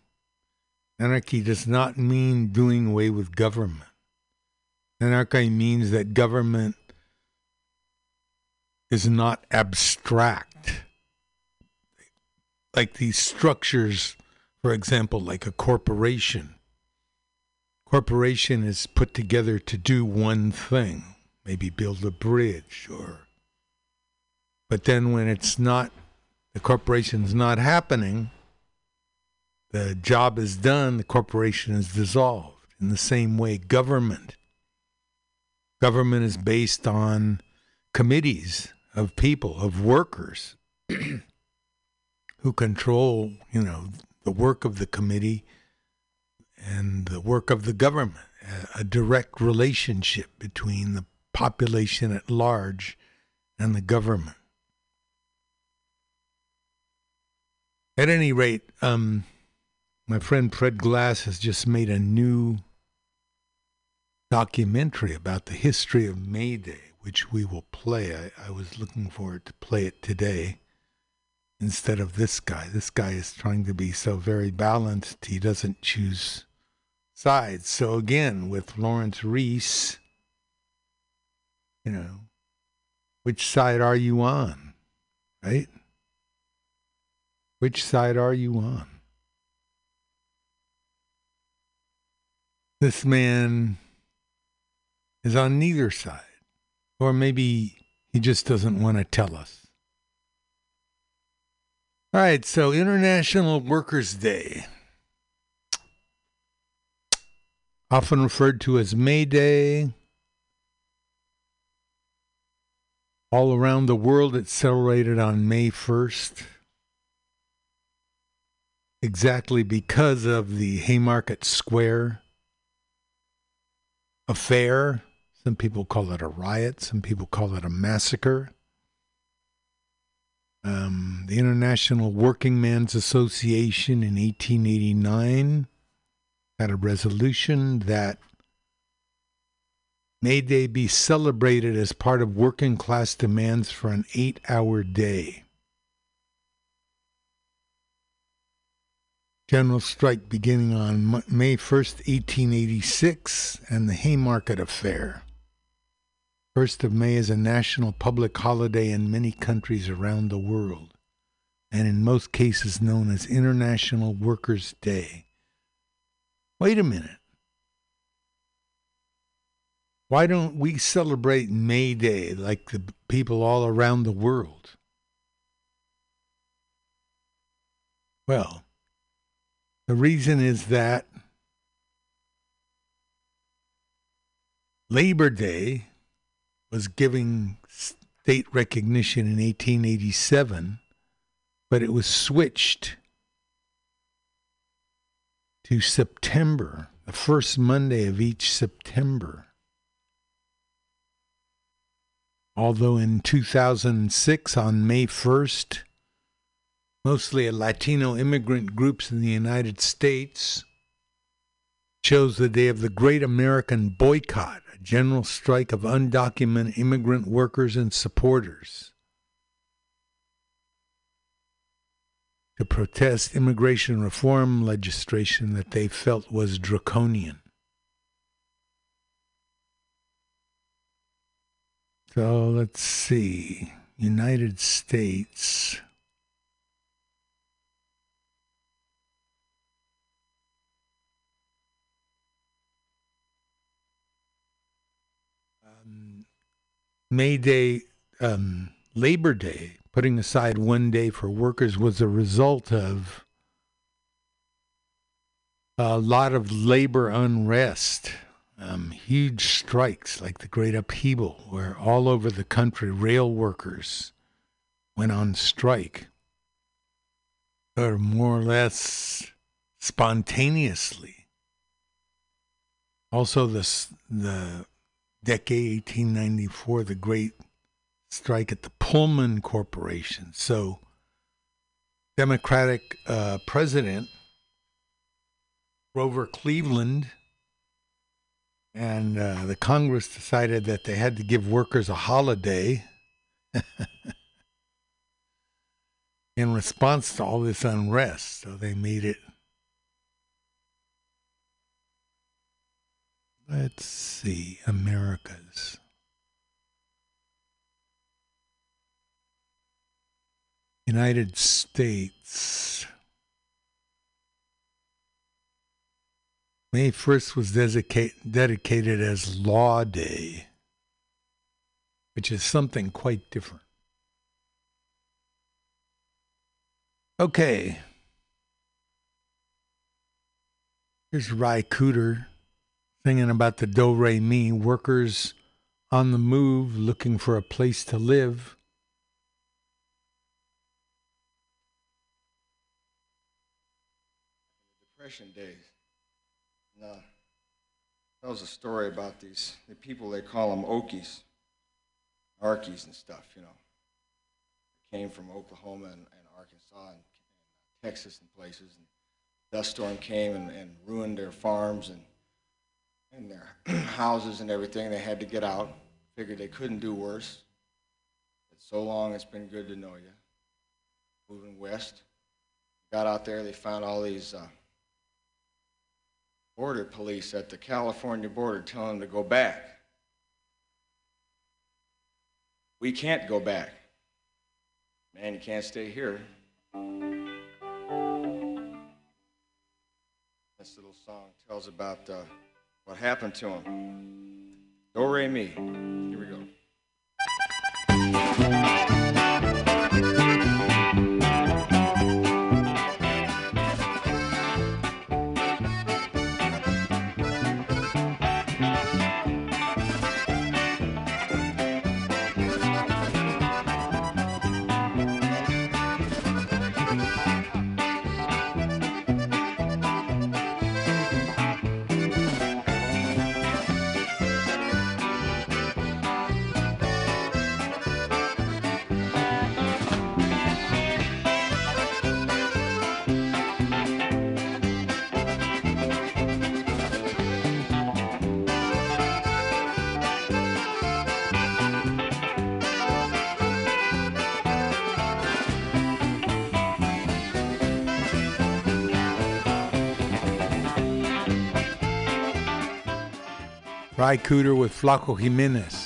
Anarchy does not mean doing away with government. Anarchy means that government is not abstract. Like these structures, for example, like a corporation. Corporation is put together to do one thing, maybe build a bridge or but then when it's not the corporation's not happening, the job is done, the corporation is dissolved. In the same way, government. Government is based on committees of people, of workers who control, you know, the work of the committee and the work of the government, a, direct relationship between the population at large and the government. At any rate, um, my friend Fred Glass has just made a new documentary about the history of May Day, which we will play. I, I was looking forward to play it today instead of this guy. This guy is trying to be so very balanced, he doesn't choose sides. So again, with Florence Reece, you know, which side are you on? Right? Which side are you on? This man is on neither side. Or maybe he just doesn't want to tell us. All right, so International Workers' Day, often referred to as May Day. All around the world, it's celebrated on May 1st, exactly because of the Haymarket Square affair. Some people call it a riot, some people call it a massacre. Um, the International Working Men's Association in 1889 had a resolution that May Day be celebrated as part of working class demands for an eight hour day. General strike beginning on May 1st, 1886, and the Haymarket Affair. 1st of May is a national public holiday in many countries around the world, and in most cases known as International Workers' Day. Wait a minute. Why don't we celebrate May Day like the people all around the world? Well, the reason is that Labor Day was giving state recognition in 1887, but it was switched to September, the first Monday of each September. Although in 2006, on May 1st, mostly Latino immigrant groups in the United States chose the day of the Great American Boycott, a general strike of undocumented immigrant workers and supporters. To protest immigration reform legislation that they felt was draconian. So let's see. United States. May Day, um, Labor Day, putting aside one day for workers was a result of a lot of labor unrest um, huge strikes like the Great Upheaval, where all over the country rail workers went on strike, or more or less spontaneously. Also, the the decade, 1894, the great strike at the Pullman Corporation. So, Democratic uh, president Grover Cleveland and uh, the Congress decided that they had to give workers a holiday in response to all this unrest. So they made it. Let's see, Americas. United States. May 1st was dedica- dedicated as Law Day, which is something quite different. Okay. Here's Ry Cooder singing about the Do Re Mi workers on the move looking for a place to live. Depression days. Uh, tells a story about these the people they call them Okies, Arkies and stuff. You know, came from Oklahoma and, and Arkansas and, and Texas and places. And dust storm came and, and ruined their farms and and their houses and everything. They had to get out. Figured they couldn't do worse. But so long, it's been good to know you. Moving west, got out there. They found all these. Uh, border police at the California border telling them to go back. We can't go back. Man, you can't stay here. This little song tells about uh, what happened to him. Do re mi. Here we go. Ry Cooder with Flaco Jimenez.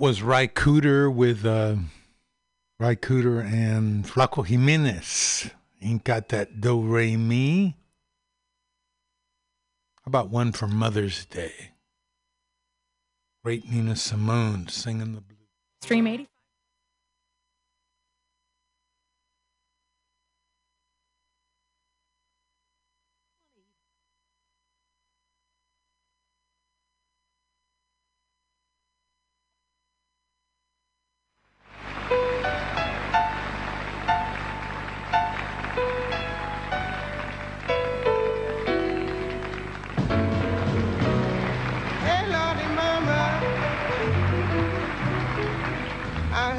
Was Ry Cooder with uh, Cooder and Flaco Jimenez. Ain't got that do re mi. How about one for Mother's Day? Great Nina Simone singing the blues. Stream 80.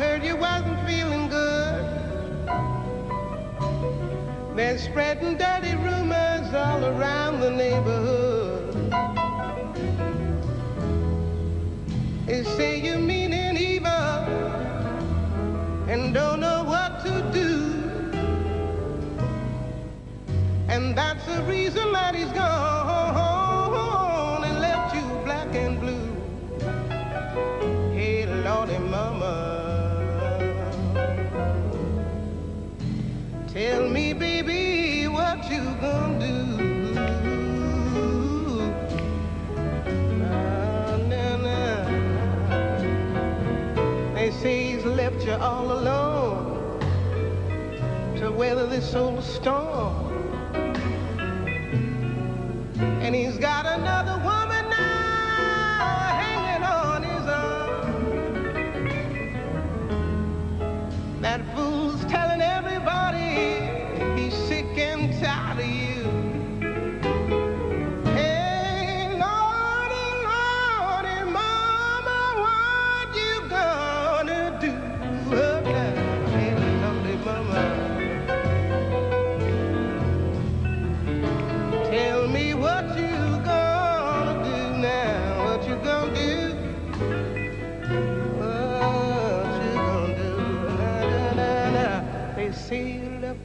Heard you wasn't feeling good. They're spreading dirty rumors all around the neighborhood. They say you mean and evil and don't know what to do. And that's the reason that he's gone all alone to weather this old storm. And he's got another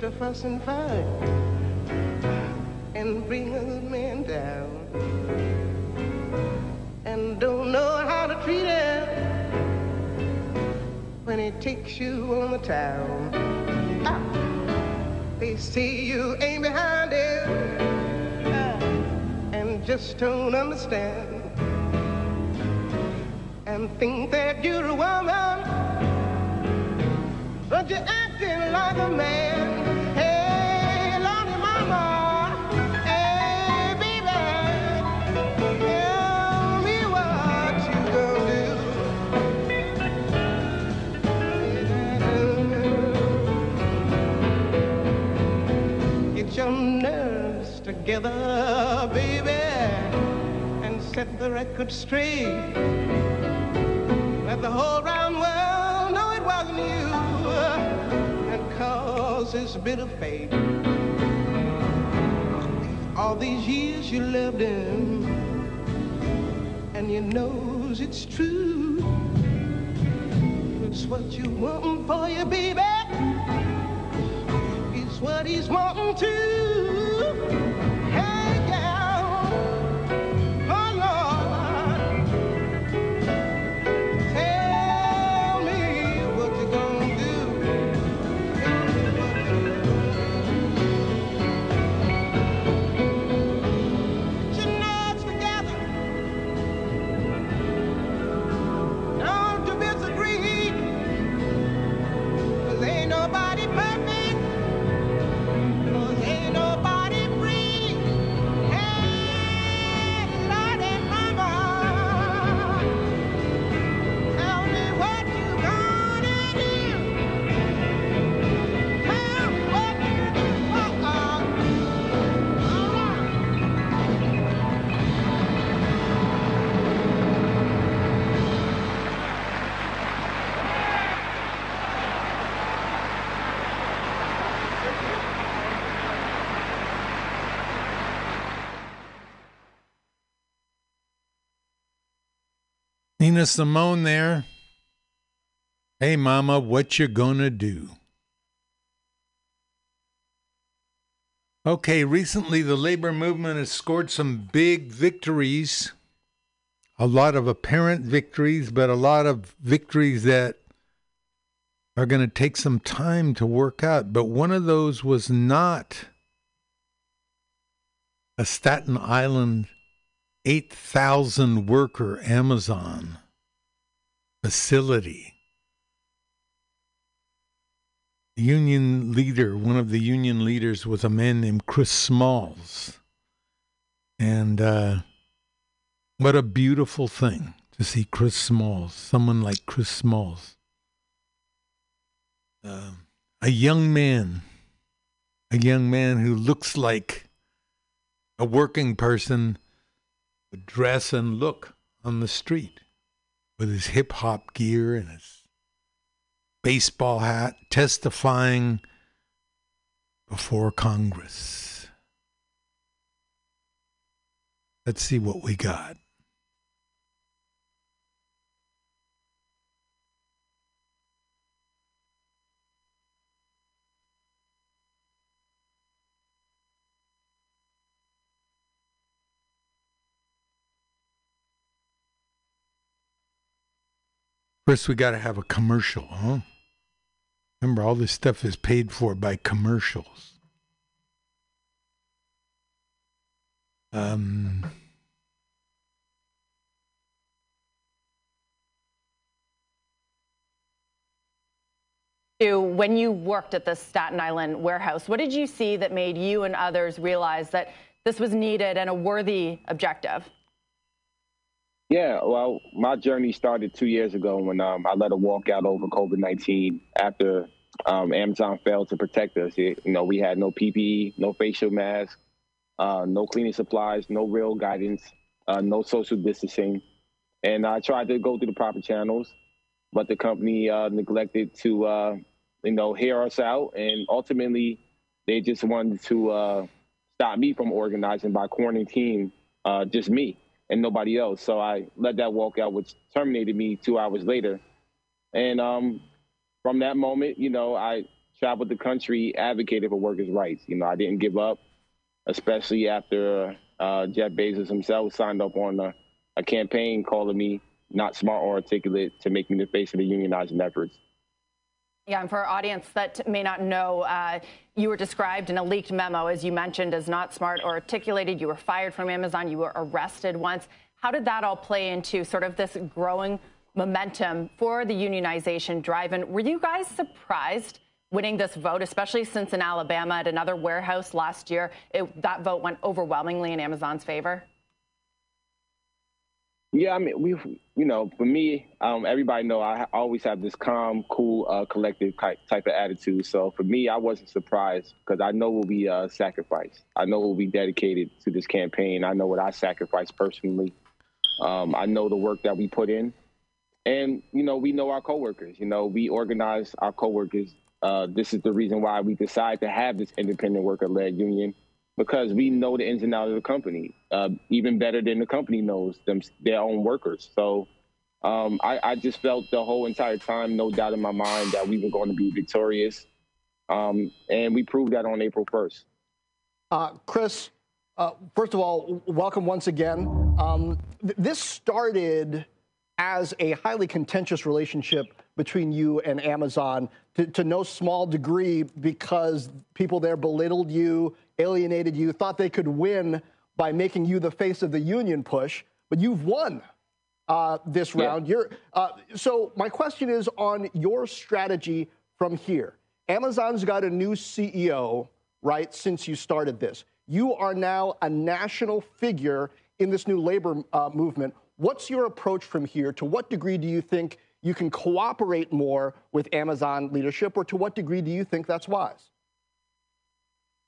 a fuss and fight and bring a good man down and don't know how to treat him when he takes you on the town. Ah, they see you ain't behind him and just don't understand and think that you're a woman, but you're acting like a man. Together, baby, and set the record straight. Let the whole round world know it wasn't you and cause this bitter fate. all these years you loved him, and you knows it's true. It's what you want for your baby. It's what he's wanting to. Nina Simone there. Hey, Mama, what you gonna do? Okay, recently the labor movement has scored some big victories. A lot of apparent victories, but a lot of victories that are going to take some time to work out. But one of those was not a Staten Island 8,000 worker Amazon facility. The union leader, one of the union leaders, was a man named Chris Smalls. And uh, what a beautiful thing to see Chris Smalls, someone like Chris Smalls. Uh, a young man, a young man who looks like a working person would dress and look on the street with his hip hop gear and his baseball hat, testifying before Congress. Let's see what we got. First, we got to have a commercial, huh? Remember, all this stuff is paid for by commercials. Um, when you worked at the Staten Island warehouse, what did you see that made you and others realize that this was needed and a worthy objective? Yeah, well, my journey started two years ago when um, I led a walkout over COVID 19 after um, Amazon failed to protect us. It- you know, we had no PPE, no facial mask, uh, no cleaning supplies, no real guidance, uh, no social distancing. And I tried to go through the proper channels, but the company uh, neglected to, uh, you know, hear us out. And ultimately, they just wanted to uh, stop me from organizing by quarantining uh, just me and nobody else. So I led that walkout, which terminated me two hours later. And um, from that moment, you know, I traveled the country, advocated for workers' rights. You know, I didn't give up, especially after uh, Jeff Bezos himself signed up on a, a campaign calling me not smart or articulate to make me the face of the unionizing efforts. Yeah, and for our audience that may not know, uh, you were described in a leaked memo, as you mentioned, as not smart or articulated. You were fired from Amazon. You were arrested once. How did that all play into sort of this growing momentum for the unionization drive? And were you guys surprised winning this vote, especially since in Alabama at another warehouse last year, it, that vote went overwhelmingly in Amazon's favor? Yeah, I mean, we, you know, for me, um, everybody know I always have this calm, cool, uh, collective type type of attitude. So for me, I wasn't surprised because I know what we uh, sacrificed. I know what we dedicated to this campaign. I know what I sacrificed personally. Um, I know the work that we put in, and you know, we know our coworkers. You know, we organize our coworkers. Uh, this is the reason why we decided to have this independent worker-led union because we know the ins and outs of the company uh, even better than the company knows them their own workers. So um, I, I, just felt the whole entire time, no doubt in my mind, that we were going to be victorious, um, and we proved that on April first. Uh, Chris, uh, first of all, welcome once again. Um, th- this started as a highly contentious relationship between you and Amazon to, to no small degree because people there belittled you, alienated you, thought they could win by making you the face of the union push, but you've won. Uh, this round, yeah. uh, so my question is on your strategy from here. Amazon's got a new CEO, right? Since you started this, you are now a national figure in this new labor uh, movement. What's your approach from here? To what degree do you think you can cooperate more with Amazon leadership, or to what degree do you think that's wise?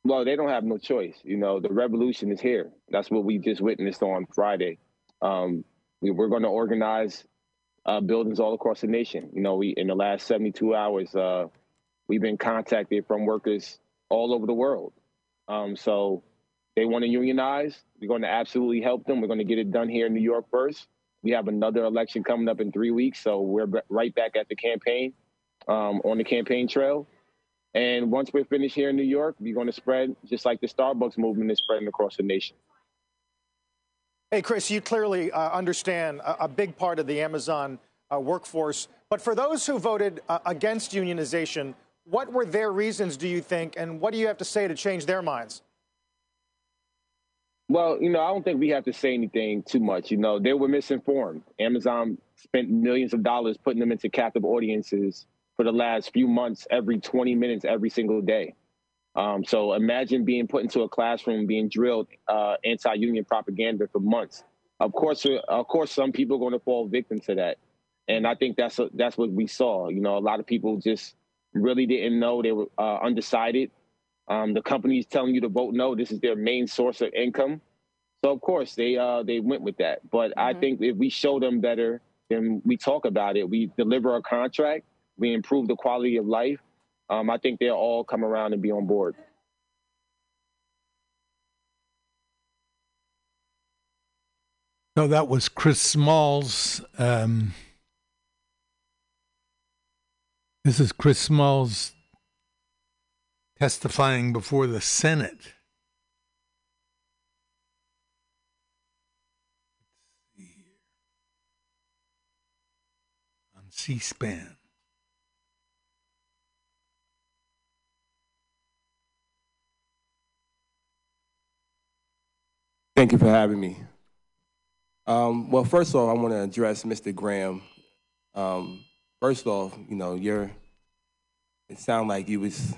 Well, they don't have no choice. You know, the revolution is here. That's what we just witnessed on Friday. Um, we, are going to organize uh, buildings all across the nation. You know, we in the last 72 hours, uh, we've been contacted from workers all over the world. Um, so they want to unionize. We're going to absolutely help them. We're going to get it done here in New York first. We have another election coming up in three weeks, so we're right back at the campaign, um, on the campaign trail. And once we're finished here in New York, we're going to spread just like the Starbucks movement is spreading across the nation. Hey, Chris, you clearly uh, understand a, a, big part of the Amazon uh, workforce. But for those who voted uh, against unionization, what were their reasons, do you think, and what do you have to say to change their minds? Well, you know, I don't think we have to say anything too much. You know, they were misinformed. Amazon spent millions of dollars putting them into captive audiences for the last few months, every 20 minutes, every single day. Um, so imagine being put into a classroom, being drilled uh, anti-union propaganda for months. Of course, uh, of course, some people are going to fall victim to that, and I think that's a, that's what we saw. You know, a lot of people just really didn't know they were uh, undecided. Um, the company's telling you to vote no. This is their main source of income. So of course they uh, they went with that. But mm-hmm. I think if we show them better, then we talk about it. We deliver a contract. We improve the quality of life. Um, I think they'll all come around and be on board. So that was Chris Smalls. Um, this is Chris Smalls testifying before the Senate. On C SPAN. Thank you for having me. Um, well, first off, I want to address Mr. Graham. Um, first off, you know, you're. It sounded like you was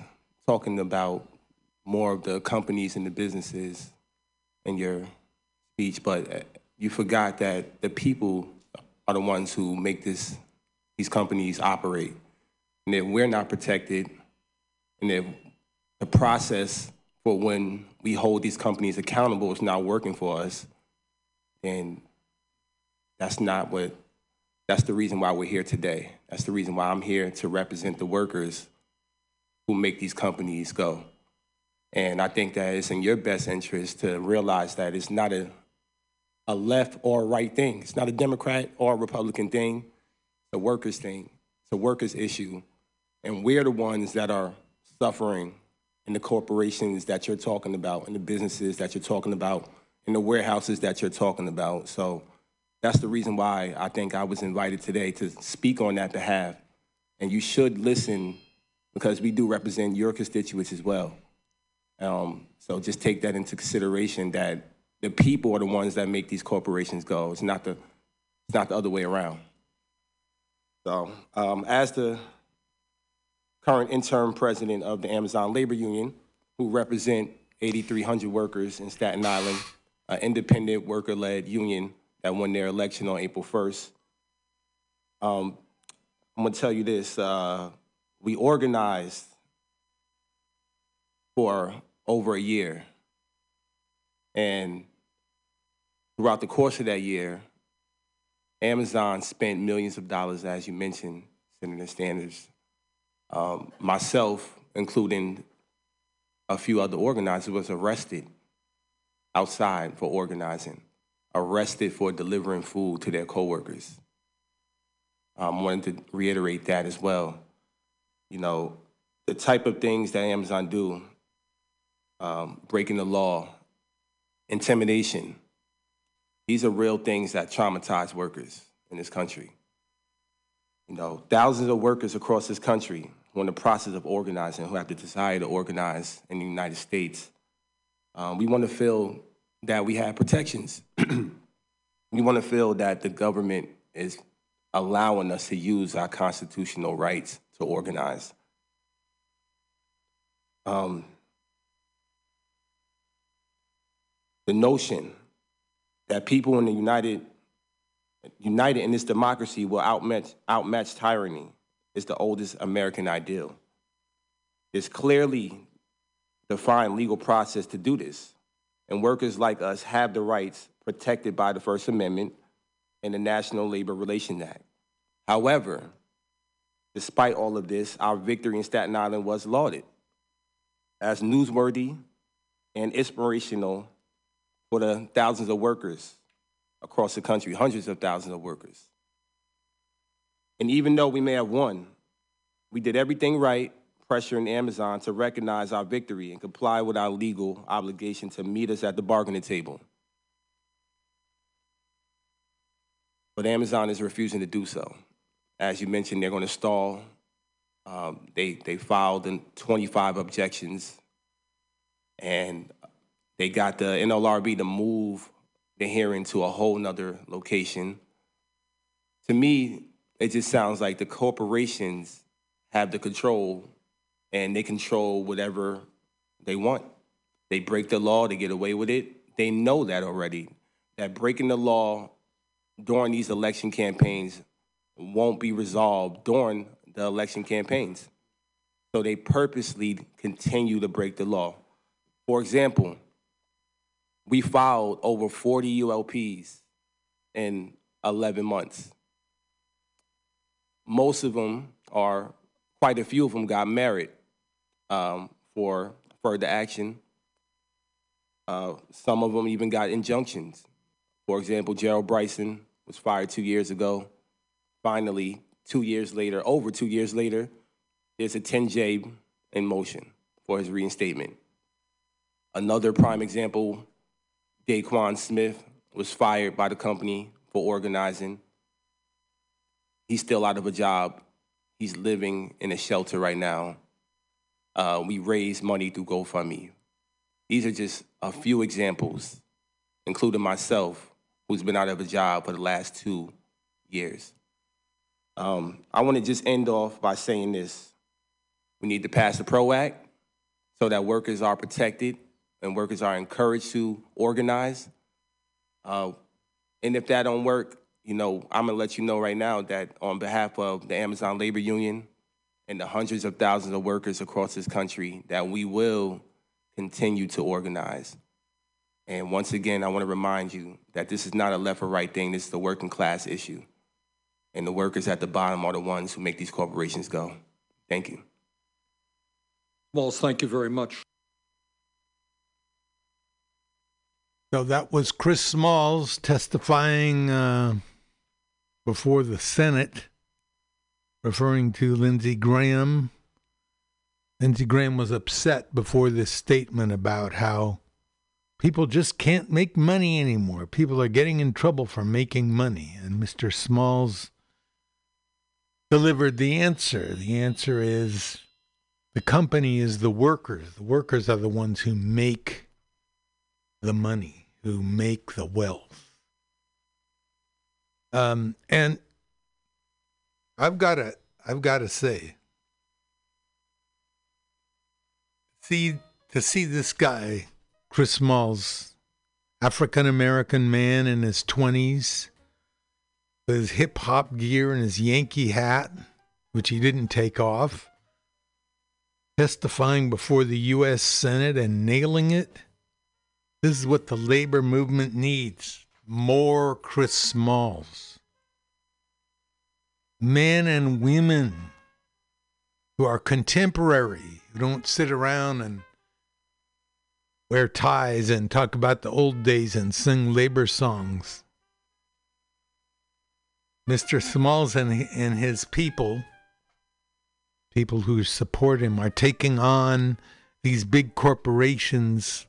talking about more of the companies and the businesses in your speech, but uh, you forgot that the people are the ones who make this these companies operate, and if we're not protected, and if the process for when we hold these companies accountable is not working for us, then that's not what that's the reason why we're here today. That's the reason why I'm here to represent the workers who make these companies go. And I think that it's in your best interest to realize that it's not a a left or right thing. It's not a Democrat or a Republican thing. It's a workers thing. It's a workers issue. And we're the ones that are suffering and the corporations that you're talking about and the businesses that you're talking about and the warehouses that you're talking about. So that's the reason why I think I was invited today to speak on that behalf. And you should listen because we do represent your constituents as well. Um, so just take that into consideration that the people are the ones that make these corporations go. It's not the, it's not the other way around. So um, as the current interim president of the Amazon Labor Union, who represent 8,300 workers in Staten Island, an independent worker-led union that won their election on April 1st. Um, I'm gonna tell you this, uh, we organized for over a year. And throughout the course of that year, Amazon spent millions of dollars, as you mentioned, Senator Sanders, um, myself, including a few other organizers, was arrested outside for organizing, arrested for delivering food to their coworkers. I um, wanted to reiterate that as well. You know, the type of things that Amazon do, um, breaking the law, intimidation, these are real things that traumatize workers in this country. You know, thousands of workers across this country who are in the process of organizing, who have the desire to organize in the United States. Um, we want to feel that we have protections. we want to feel that the government is allowing us to use our constitutional rights to organize. Um, the notion that people in the United united in this democracy will outmatch, outmatch tyranny is the oldest American ideal. There's clearly defined legal process to do this, and workers like us have the rights protected by the First Amendment and the National Labor Relations Act. However, despite all of this, our victory in Staten Island was lauded as newsworthy and inspirational for the thousands of workers across the country, hundreds of thousands of workers. And even though we may have won, we did everything right, pressuring Amazon to recognize our victory and comply with our legal obligation to meet us at the bargaining table. But Amazon is refusing to do so. As you mentioned, they're going to stall. Um, they, they filed in 25 objections, and they got the NLRB to move the hearing to a whole nother location. To me, it just sounds like the corporations have the control and they control whatever they want. They break the law, they get away with it. They know that already. That breaking the law during these election campaigns won't be resolved during the election campaigns. So they purposely continue to break the law. For example, we filed over 40 ULPs in 11 months. Most of them are, quite a few of them got merit um, for further action. Uh, some of them even got injunctions. For example, Gerald Bryson was fired two years ago. Finally, two years later, over two years later, there's a 10J in motion for his reinstatement. Another prime example Daquan Smith was fired by the company for organizing. He's still out of a job. He's living in a shelter right now. Uh, we raise money through GoFundMe. These are just a few examples, including myself, who's been out of a job for the last two years. Um, I want to just end off by saying this. We need to pass the PRO Act so that workers are protected and workers are encouraged to organize. Uh, and if that don't work, you know, I'm gonna let you know right now that on behalf of the Amazon Labor Union and the hundreds of thousands of workers across this country, that we will continue to organize. And once again, I want to remind you that this is not a left or right thing. This is a working class issue. And the workers at the bottom are the ones who make these corporations go. Thank you. Walls, thank you very much. So that was Chris Smalls testifying uh, before the Senate, referring to Lindsey Graham. Lindsey Graham was upset before this statement about how people just can't make money anymore. People are getting in trouble for making money. And Mr. Smalls delivered the answer. The answer is the company is the workers. The workers are the ones who make the money, who make the wealth. Um, and I've got to, I've got to say, see to see this guy, Chris Smalls, African American man in his twenties, with his hip hop gear and his Yankee hat, which he didn't take off, testifying before the U.S. Senate and nailing it. This is what the labor movement needs more Chris Smalls. Men and women who are contemporary, who don't sit around and wear ties and talk about the old days and sing labor songs. Mr. Smalls and, and his people, people who support him, are taking on these big corporations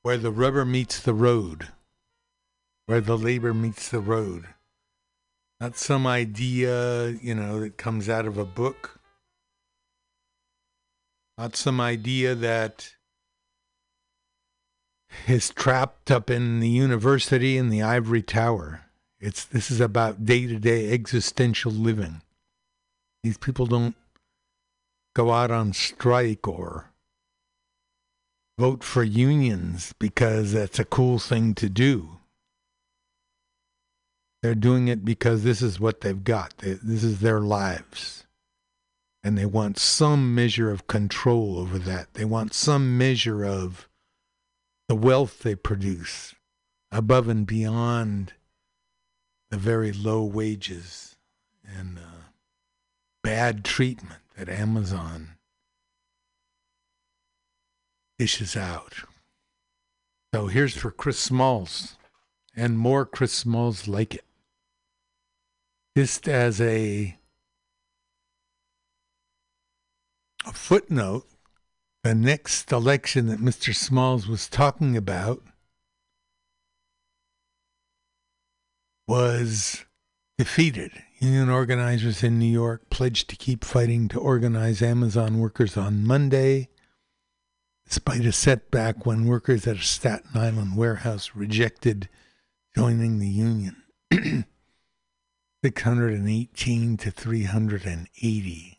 where the rubber meets the road, where the labor meets the road. Not some idea, you know, that comes out of a book. Not some idea that is trapped up in the university in the ivory tower. It's this is about day-to-day existential living. These people don't go out on strike or vote for unions because that's a cool thing to do. They're doing it because this is what they've got. They, this is their lives. And they want some measure of control over that. They want some measure of the wealth they produce above and beyond the very low wages and uh, bad treatment that Amazon dishes out. So here's for Chris Smalls and more Chris Smalls like it. Just as a, a footnote, the next election that Mr. Smalls was talking about was defeated. Union organizers in New York pledged to keep fighting to organize Amazon workers on Monday, despite a setback when workers at a Staten Island warehouse rejected joining the union. 618 to 380.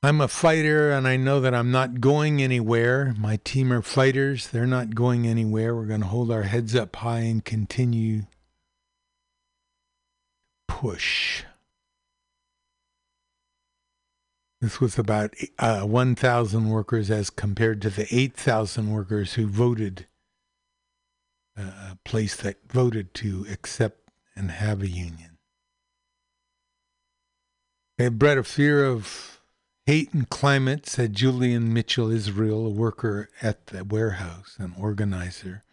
I'm a fighter and I know that I'm not going anywhere. My team are fighters. They're not going anywhere. We're going to hold our heads up high and continue push. This was about uh, 1,000 workers as compared to the 8,000 workers who voted, uh, a place that voted to accept and have a union. They bred a fear of Hate and climate, said Julian Mitchell Israel, a worker at the warehouse, an organizer.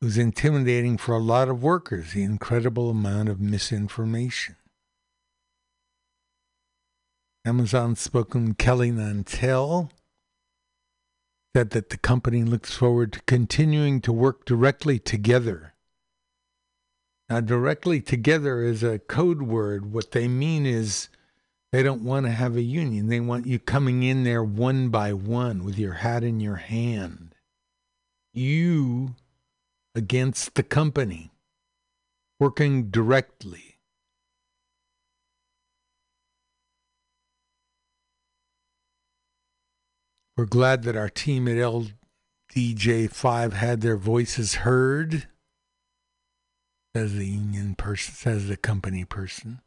It was intimidating for a lot of workers, the incredible amount of misinformation. Amazon spokesman Kelly Nantel said that the company looks forward to continuing to work directly together. Now, directly together is a code word. What they mean is they don't want to have a union. They want you coming in there one by one with your hat in your hand. You against the company, working directly. We're glad that our team at LDJ5 had their voices heard, says the union person, says the company person.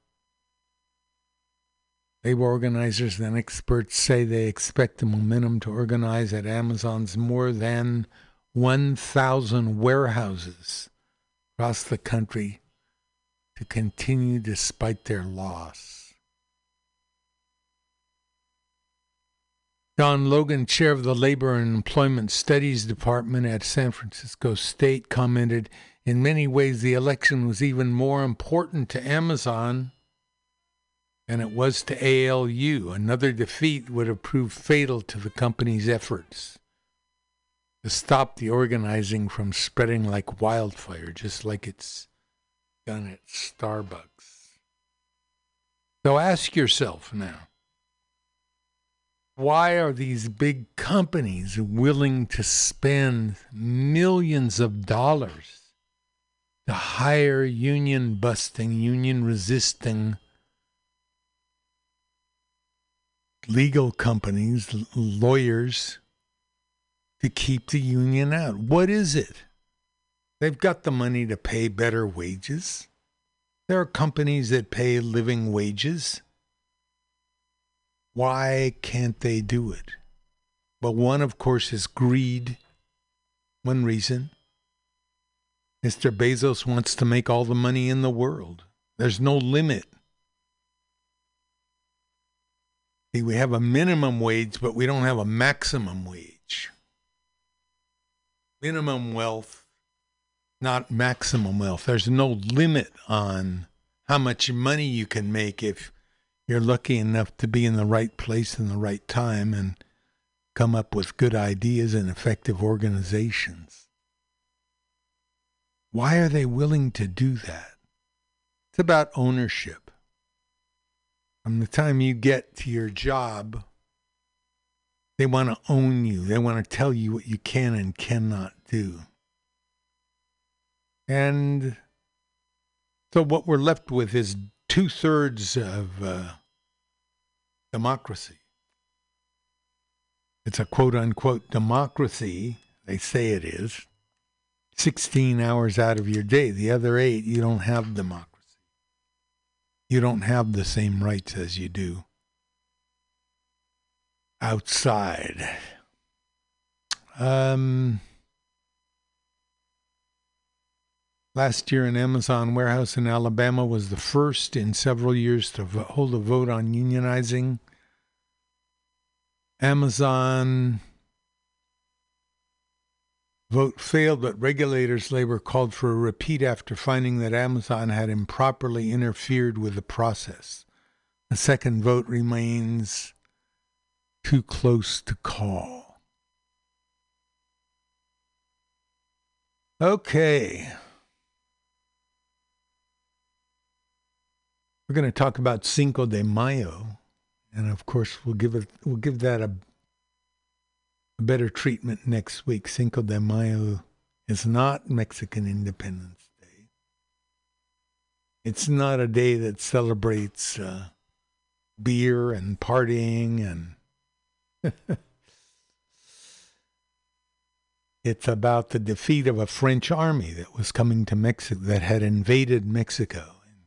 Labor organizers and experts say they expect the momentum to organize at Amazon's more than 1,000 warehouses across the country to continue despite their loss. John Logan, chair of the Labor and Employment Studies Department at San Francisco State, commented In many ways, the election was even more important to Amazon and it was to ALU. Another defeat would have proved fatal to the company's efforts to stop the organizing from spreading like wildfire, just like it's done at Starbucks. So ask yourself now why are these big companies willing to spend millions of dollars to hire union busting, union resisting legal companies, lawyers, to keep the union out. What is it? They've got the money to pay better wages. There are companies that pay living wages. Why can't they do it? But one, of course, is greed. One reason. Mr. Bezos wants to make all the money in the world. There's no limit See, we have a minimum wage, but we don't have a maximum wage. Minimum wealth, not maximum wealth. There's no limit on how much money you can make if you're lucky enough to be in the right place in the right time and come up with good ideas and effective organizations. Why are they willing to do that? It's about ownership. From the time you get to your job, they want to own you. They want to tell you what you can and cannot do. And so what we're left with is two thirds of uh, democracy. It's a quote unquote democracy. They say it is. 16 hours out of your day. The other eight, you don't have democracy. You don't have the same rights as you do outside. Um, last year, an Amazon warehouse in Alabama was the first in several years to hold a vote on unionizing. Amazon vote failed, but regulators labor called for a repeat after finding that Amazon had improperly interfered with the process. The second vote remains too close to call. Okay. We're going to talk about Cinco de Mayo, and of course, we'll give it we'll give that a a better treatment next week. Cinco de Mayo is not Mexican Independence Day. It's not a day that celebrates uh, beer and partying and. it's about the defeat of a French army that was coming to Mexico, that had invaded Mexico and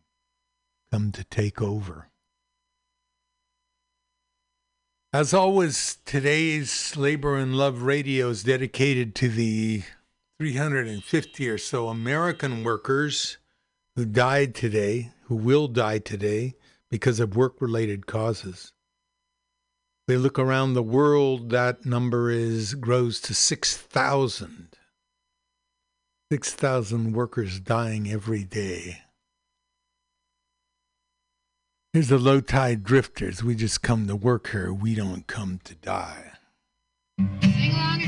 come to take over. As always, today's Labor and Love Radio is dedicated to the 350 or so American workers who died today, who will die today because of work related causes. We look around the world, that number is grows to 6,000. 6,000 workers dying every day. Here's the low tide drifters. We just come to work here. We don't come to die. Sing along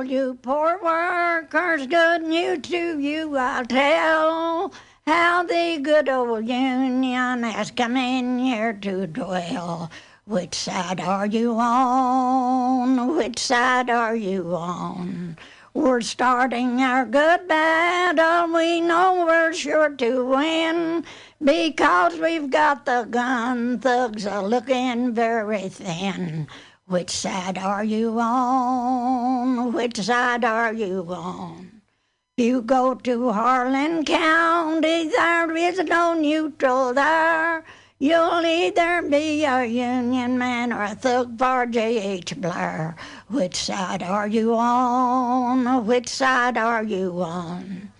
all you poor workers, good news to you I'll tell. How the good old Union has come in here to dwell. Which side are you on? Which side are you on? We're starting our good battle. We know we're sure to win because we've got the gun thugs a looking very thin. Which side are you on? Which side are you on? You go to Harlan County, there is no neutral there. You'll either be a Union man or a thug for J.H. Blair. Which side are you on? Which side are you on?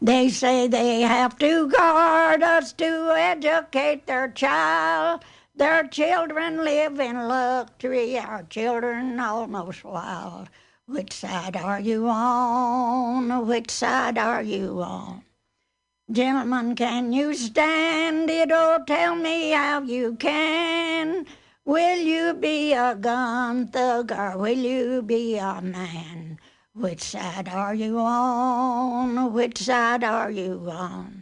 They say they have to guard us to educate their child. Their children live in luxury, our children almost wild. Which side are you on? Which side are you on? Gentlemen, can you stand it? Oh, tell me how you can. Will you be a gun thug or will you be a man? Which side are you on? Which side are you on?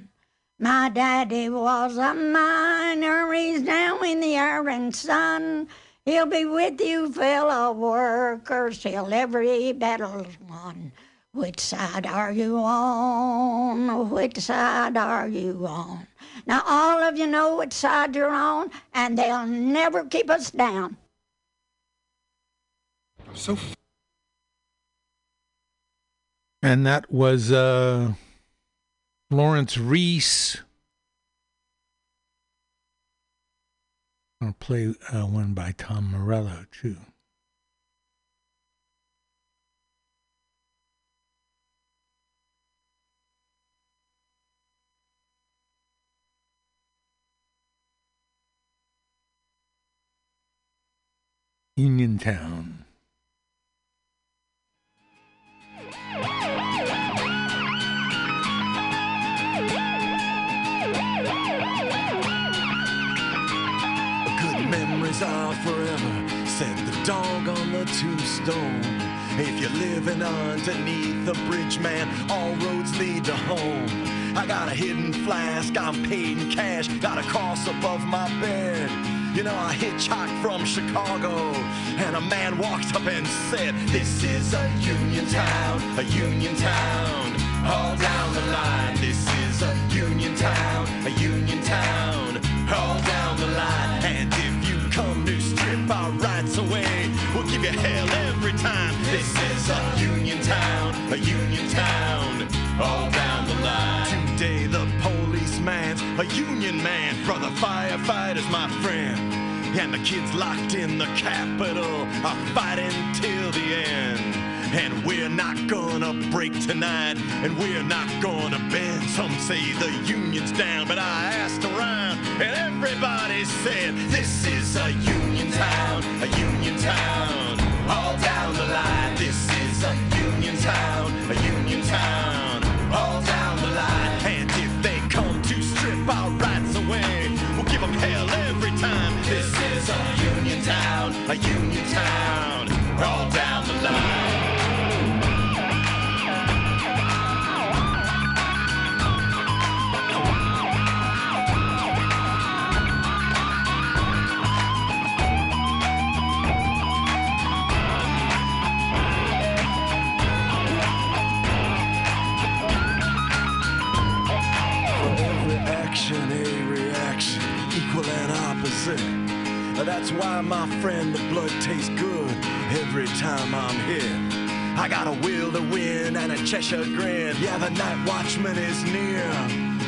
My daddy was a miner, he's now in the iron sun. He'll be with you, fellow workers, till every battle's won. Which side are you on? Which side are you on? Now, all of you know which side you're on, and they'll never keep us down. So. And that was uh, Florence Reece. I'll play uh, one by Tom Morello too. Uniontown. Memories are forever, said the dog on the tombstone. If you're living underneath the bridge, man, all roads lead to home. I got a hidden flask, I'm paid in cash, got a cross above my bed. You know, I hitchhiked from Chicago, and a man walked up and said, This is a union town, a union town, all down the line. This is a union town, a union town, all down the line. And if our rights away, we'll give you hell every time. This is a union town, a union town, all down the line. Today the policeman's a union man, brother firefighter's my friend. And the kids locked in the Capitol are fighting till the end. And we're not gonna break tonight, and we're not gonna bend. Some say the union's down, but I asked around, and everybody said, This is a union town, a union town, all down the line. This is a union town, a union town, all down the line. And if they come to strip our rights away, we'll give them hell every time. This is a union town, a union town, all down friend, the blood tastes good every time I'm here. I got a will to win and a Cheshire grin. Yeah, the night watchman is near.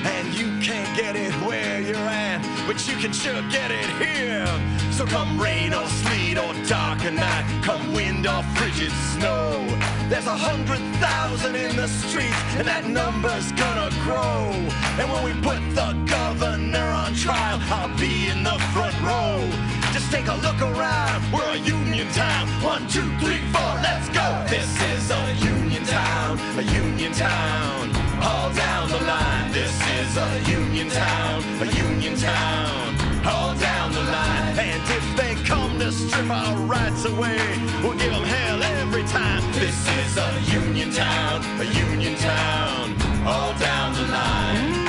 And you can't get it where you're at, but you can sure get it here. So come rain or sleet or dark or night, come wind or frigid snow. There's a hundred thousand in the streets, and that number's gonna grow. And when we put the governor on trial, I'll be in the front row take a look around. We're a union town. One, two, three, four, let's go. This is a union town, a union town. All down the line. This is a union town, a union town. All down the line. And if they come to strip our rights away, we'll give them hell every time. This is a union town, a union town. All down the line.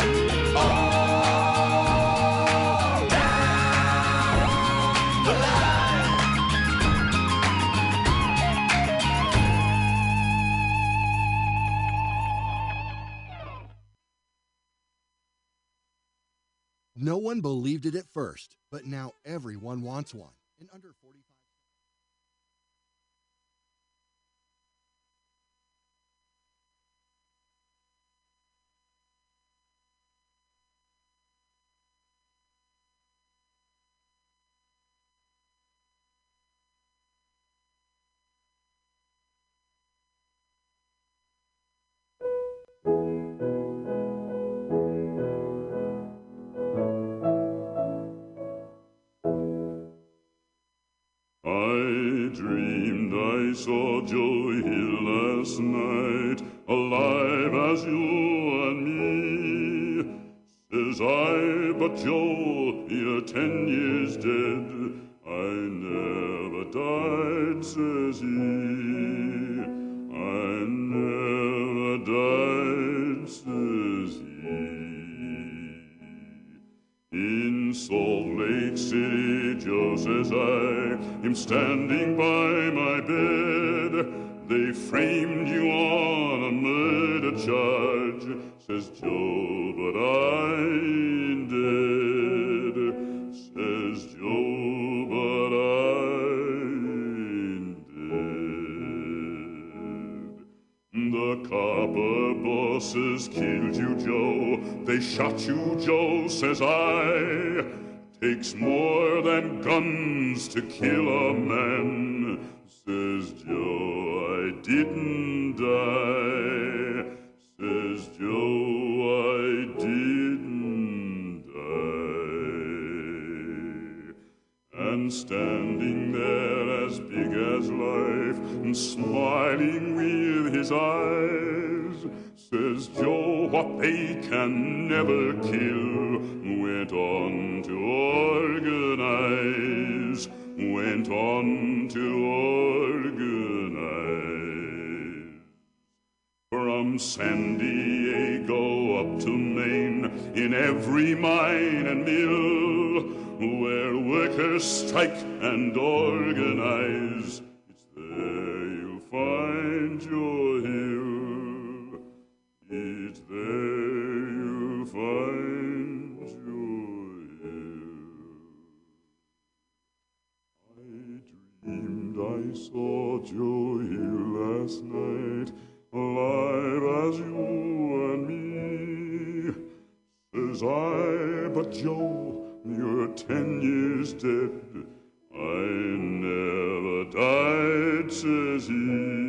One believed it at first, but now everyone wants one. In under I dreamed I saw Joe Hill last night, alive as you and me. Says I, but Joe, you're ten years dead. I never died, says he. I never died, says In Salt Lake City, just as I, am standing by my bed. They framed you on a murder charge, says Joe, but I bosses killed you, Joe. They shot you, Joe, says I. Takes more than guns to kill a man, says Joe. I didn't die, says Joe. And standing there as big as life, and smiling with his eyes, says Joe, what they can never kill, went on to organize, went on to organize. From San Diego up to Maine, in every mine and mill, where workers strike and organize, it's there you'll find your hill. It's there you'll find your hill. I dreamed I saw Joe Hill last night, alive as you and me. Says I, but Joe, you're ten years dead. I never died, says he.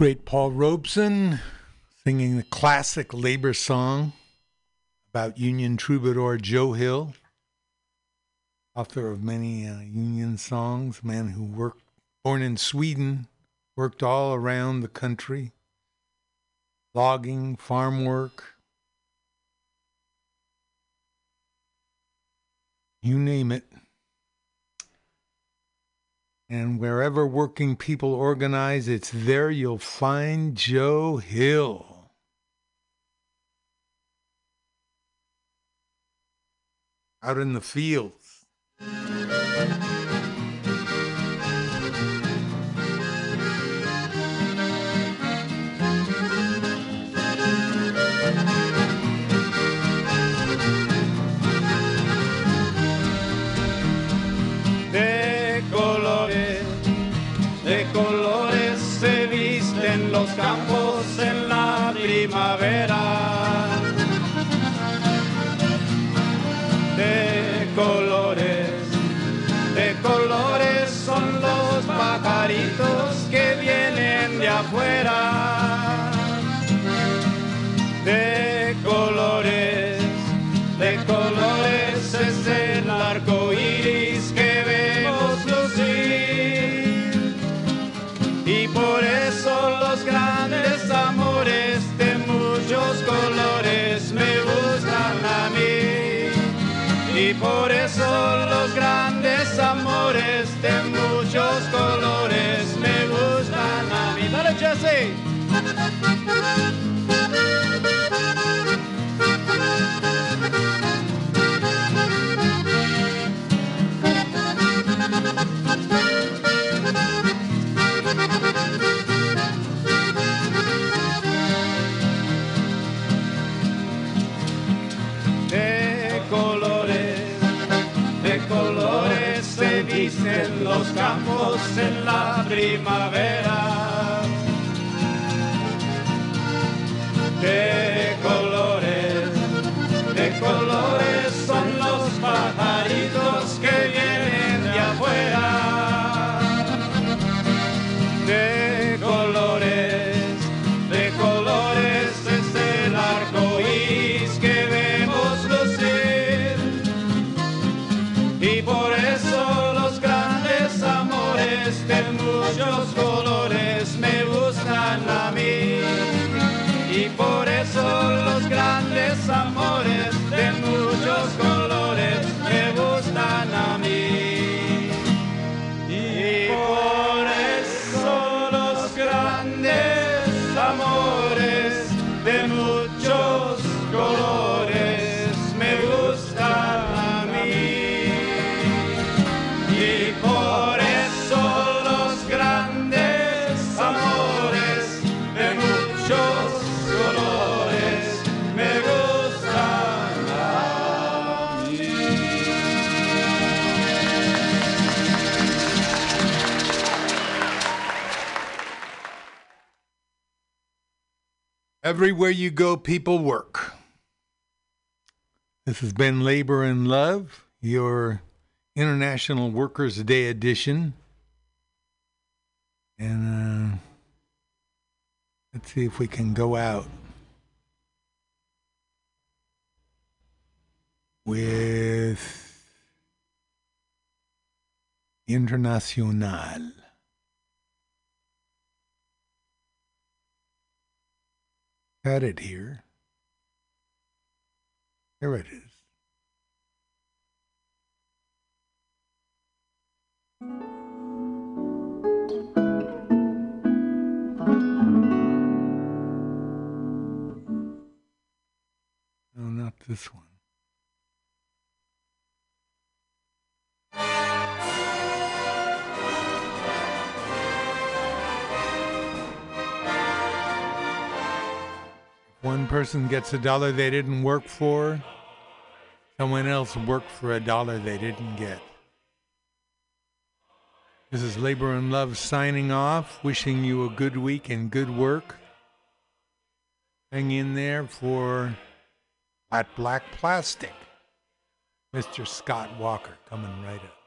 Great Paul Robeson singing the classic labor song about Union troubadour Joe Hill, author of many uh, Union songs, man who worked, born in Sweden, worked all around the country, logging, farm work, you name it. And wherever working people organize, it's there you'll find Joe Hill. Out in the fields. Los campos en la primavera. Everywhere you go, people work. This has been Labor and Love, your International Workers' Day edition. And uh, let's see if we can go out with Internacional. Got it here. Here it is. No, not this one. One person gets a dollar they didn't work for, someone else worked for a dollar they didn't get. This is Labor and Love signing off, wishing you a good week and good work. Hang in there for Flat Black Plastic. Mr. Scott Walker coming right up.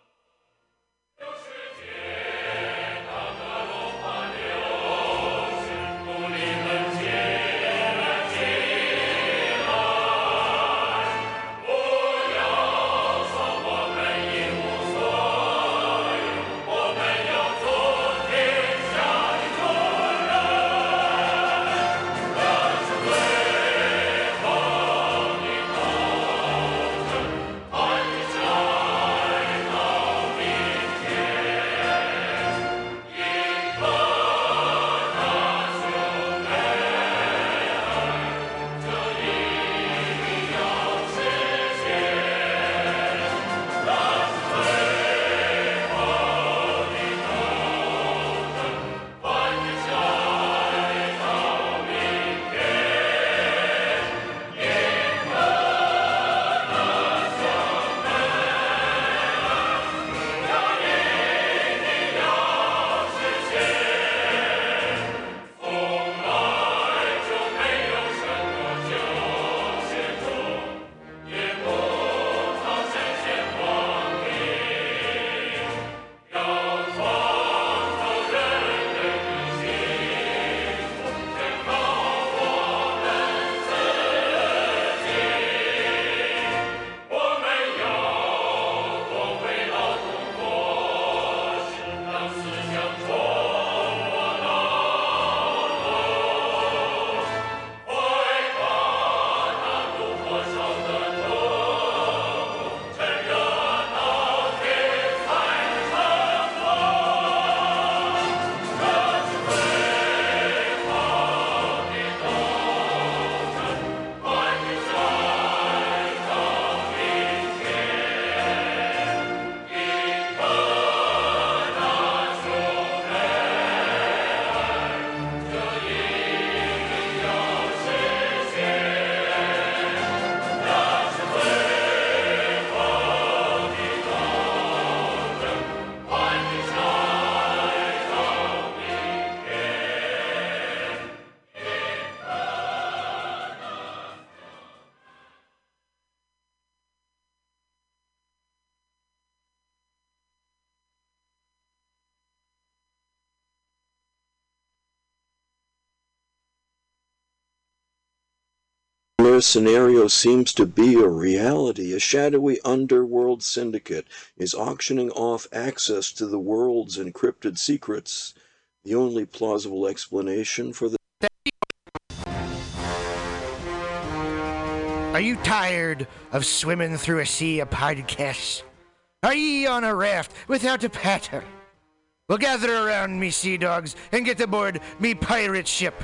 Scenario seems to be a reality. A shadowy underworld syndicate is auctioning off access to the world's encrypted secrets. The only plausible explanation for the Are you tired of swimming through a sea of podcasts? Are ye on a raft without a paddle? Well, gather around me, sea dogs, and get aboard me pirate ship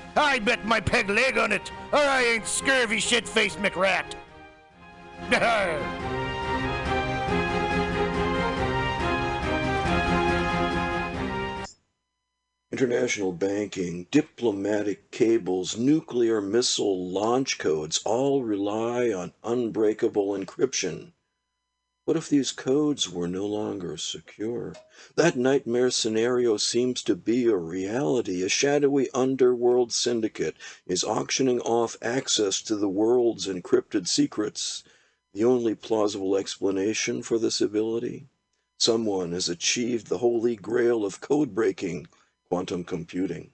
I bet my peg leg on it, or I ain't scurvy shit-faced McRat. International banking, diplomatic cables, nuclear missile launch codes all rely on unbreakable encryption. What if these codes were no longer secure? That nightmare scenario seems to be a reality. A shadowy underworld syndicate is auctioning off access to the world's encrypted secrets. The only plausible explanation for this ability? Someone has achieved the holy grail of code breaking quantum computing.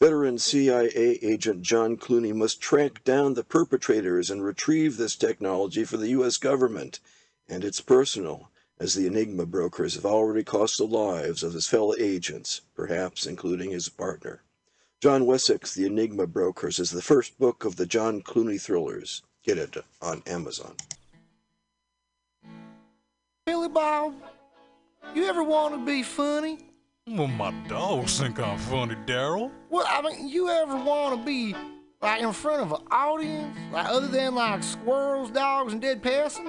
Veteran CIA agent John Clooney must track down the perpetrators and retrieve this technology for the U.S. government. And it's personal, as the Enigma brokers have already cost the lives of his fellow agents, perhaps including his partner. John Wessex, The Enigma Brokers, is the first book of the John Clooney thrillers. Get it on Amazon. Billy Bob, you ever want to be funny? Well, my dogs think I'm funny, Daryl. Well, I mean, you ever want to be like in front of an audience, like other than like squirrels, dogs, and dead persons?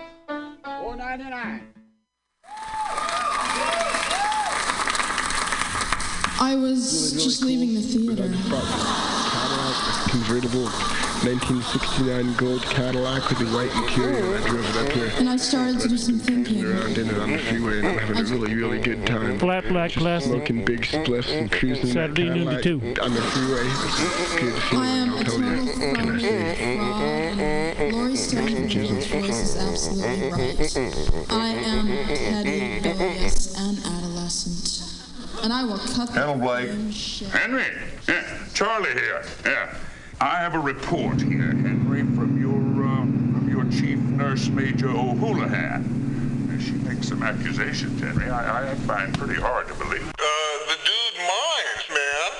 Four ninety nine. I was just leaving the theater. Cadillac, convertible 1969 gold Cadillac with the white interior. I drove it up here. And I started to do some thinking. Around in it on the freeway and I'm having a really, really good time. Flat black Just plastic. Smoking big spliffs and cruising that Saturday noon to Cadillac two. on the freeway. Good feeling, I am I'll a tell total you. fraud Can I say? and Laurie Stone's voice is absolutely right. I am petty, rebellious, and adolescent. And I will cut the Hello, Blake. f***ing shit. Henry, yeah, Charlie here. Yeah, I have a report here, Henry, from your um, from your chief nurse, Major O'Houlihan. Uh, She makes some accusations, Henry. I, I find pretty hard to believe. Uh, the dude minds, man.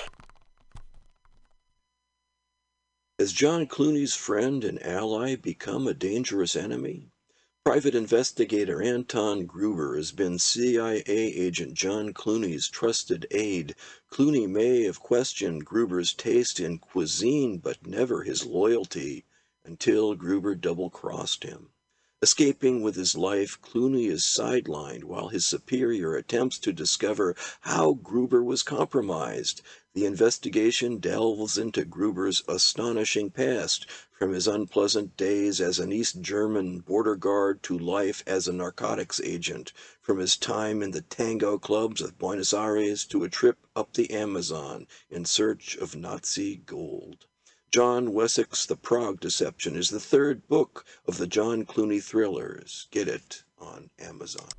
Has John Clooney's friend and ally become a dangerous enemy? Private investigator Anton Gruber has been CIA agent John Clooney's trusted aide. Clooney may have questioned Gruber's taste in cuisine, but never his loyalty, until Gruber double crossed him. Escaping with his life, Clooney is sidelined while his superior attempts to discover how Gruber was compromised. The investigation delves into Gruber's astonishing past, from his unpleasant days as an East German border guard to life as a narcotics agent, from his time in the tango clubs of Buenos Aires to a trip up the Amazon in search of Nazi gold. John Wessex' The Prague Deception is the third book of the John Clooney thrillers. Get it on Amazon.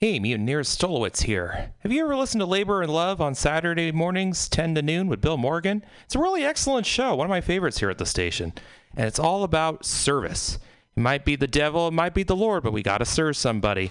Hey, Mutineer Stolowitz here. Have you ever listened to Labor and Love on Saturday mornings, 10 to noon, with Bill Morgan? It's a really excellent show, one of my favorites here at the station. And it's all about service. It might be the devil, it might be the Lord, but we got to serve somebody.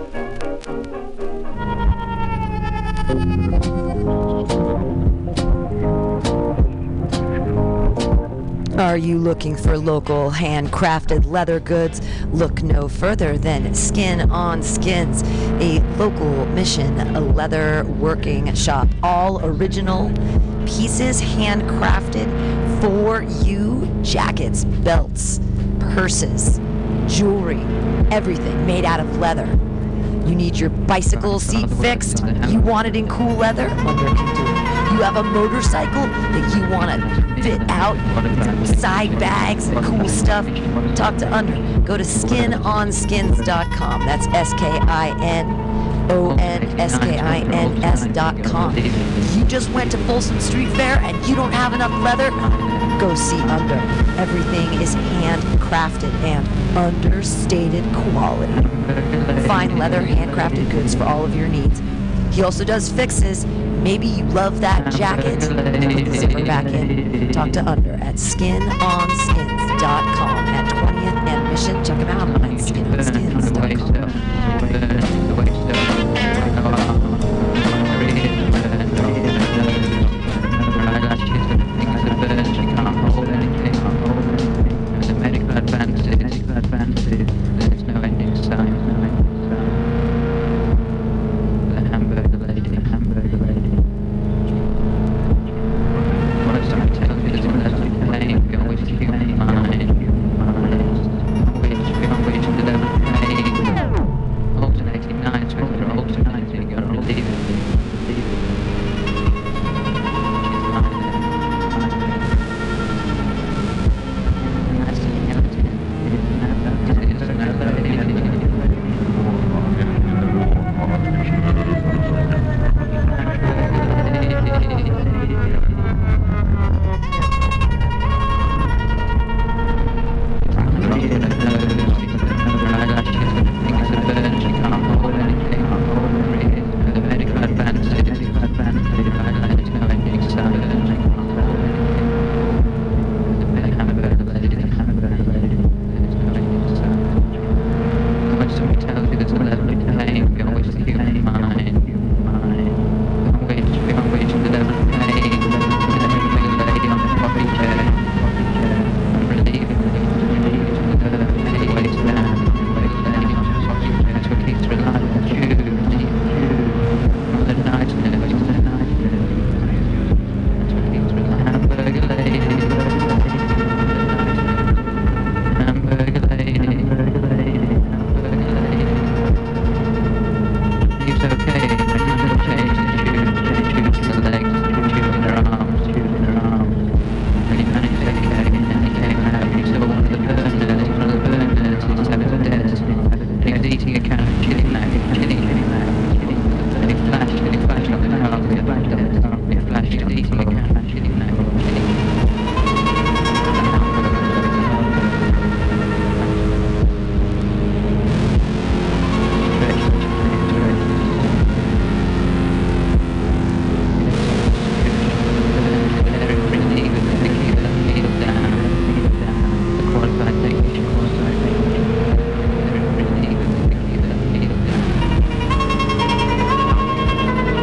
Are you looking for local handcrafted leather goods? Look no further than Skin on Skins, a local mission a leather working shop. All original pieces handcrafted for you jackets, belts, purses, jewelry, everything made out of leather. You need your bicycle seat fixed? You want it in cool leather? Can do it. You have a motorcycle that you want to fit out side bags and cool stuff? Talk to Under. Go to skinonskins.com. That's S K I N O N S K I N S dot com. You just went to Folsom Street Fair and you don't have enough leather? Go see Under. Everything is handcrafted and understated quality. Fine leather, handcrafted goods for all of your needs. He also does fixes. Maybe you love that jacket. Put the zipper back in. Talk to Under at skinonskins.com at 20th and Mission. Check him out at skinonskins.com.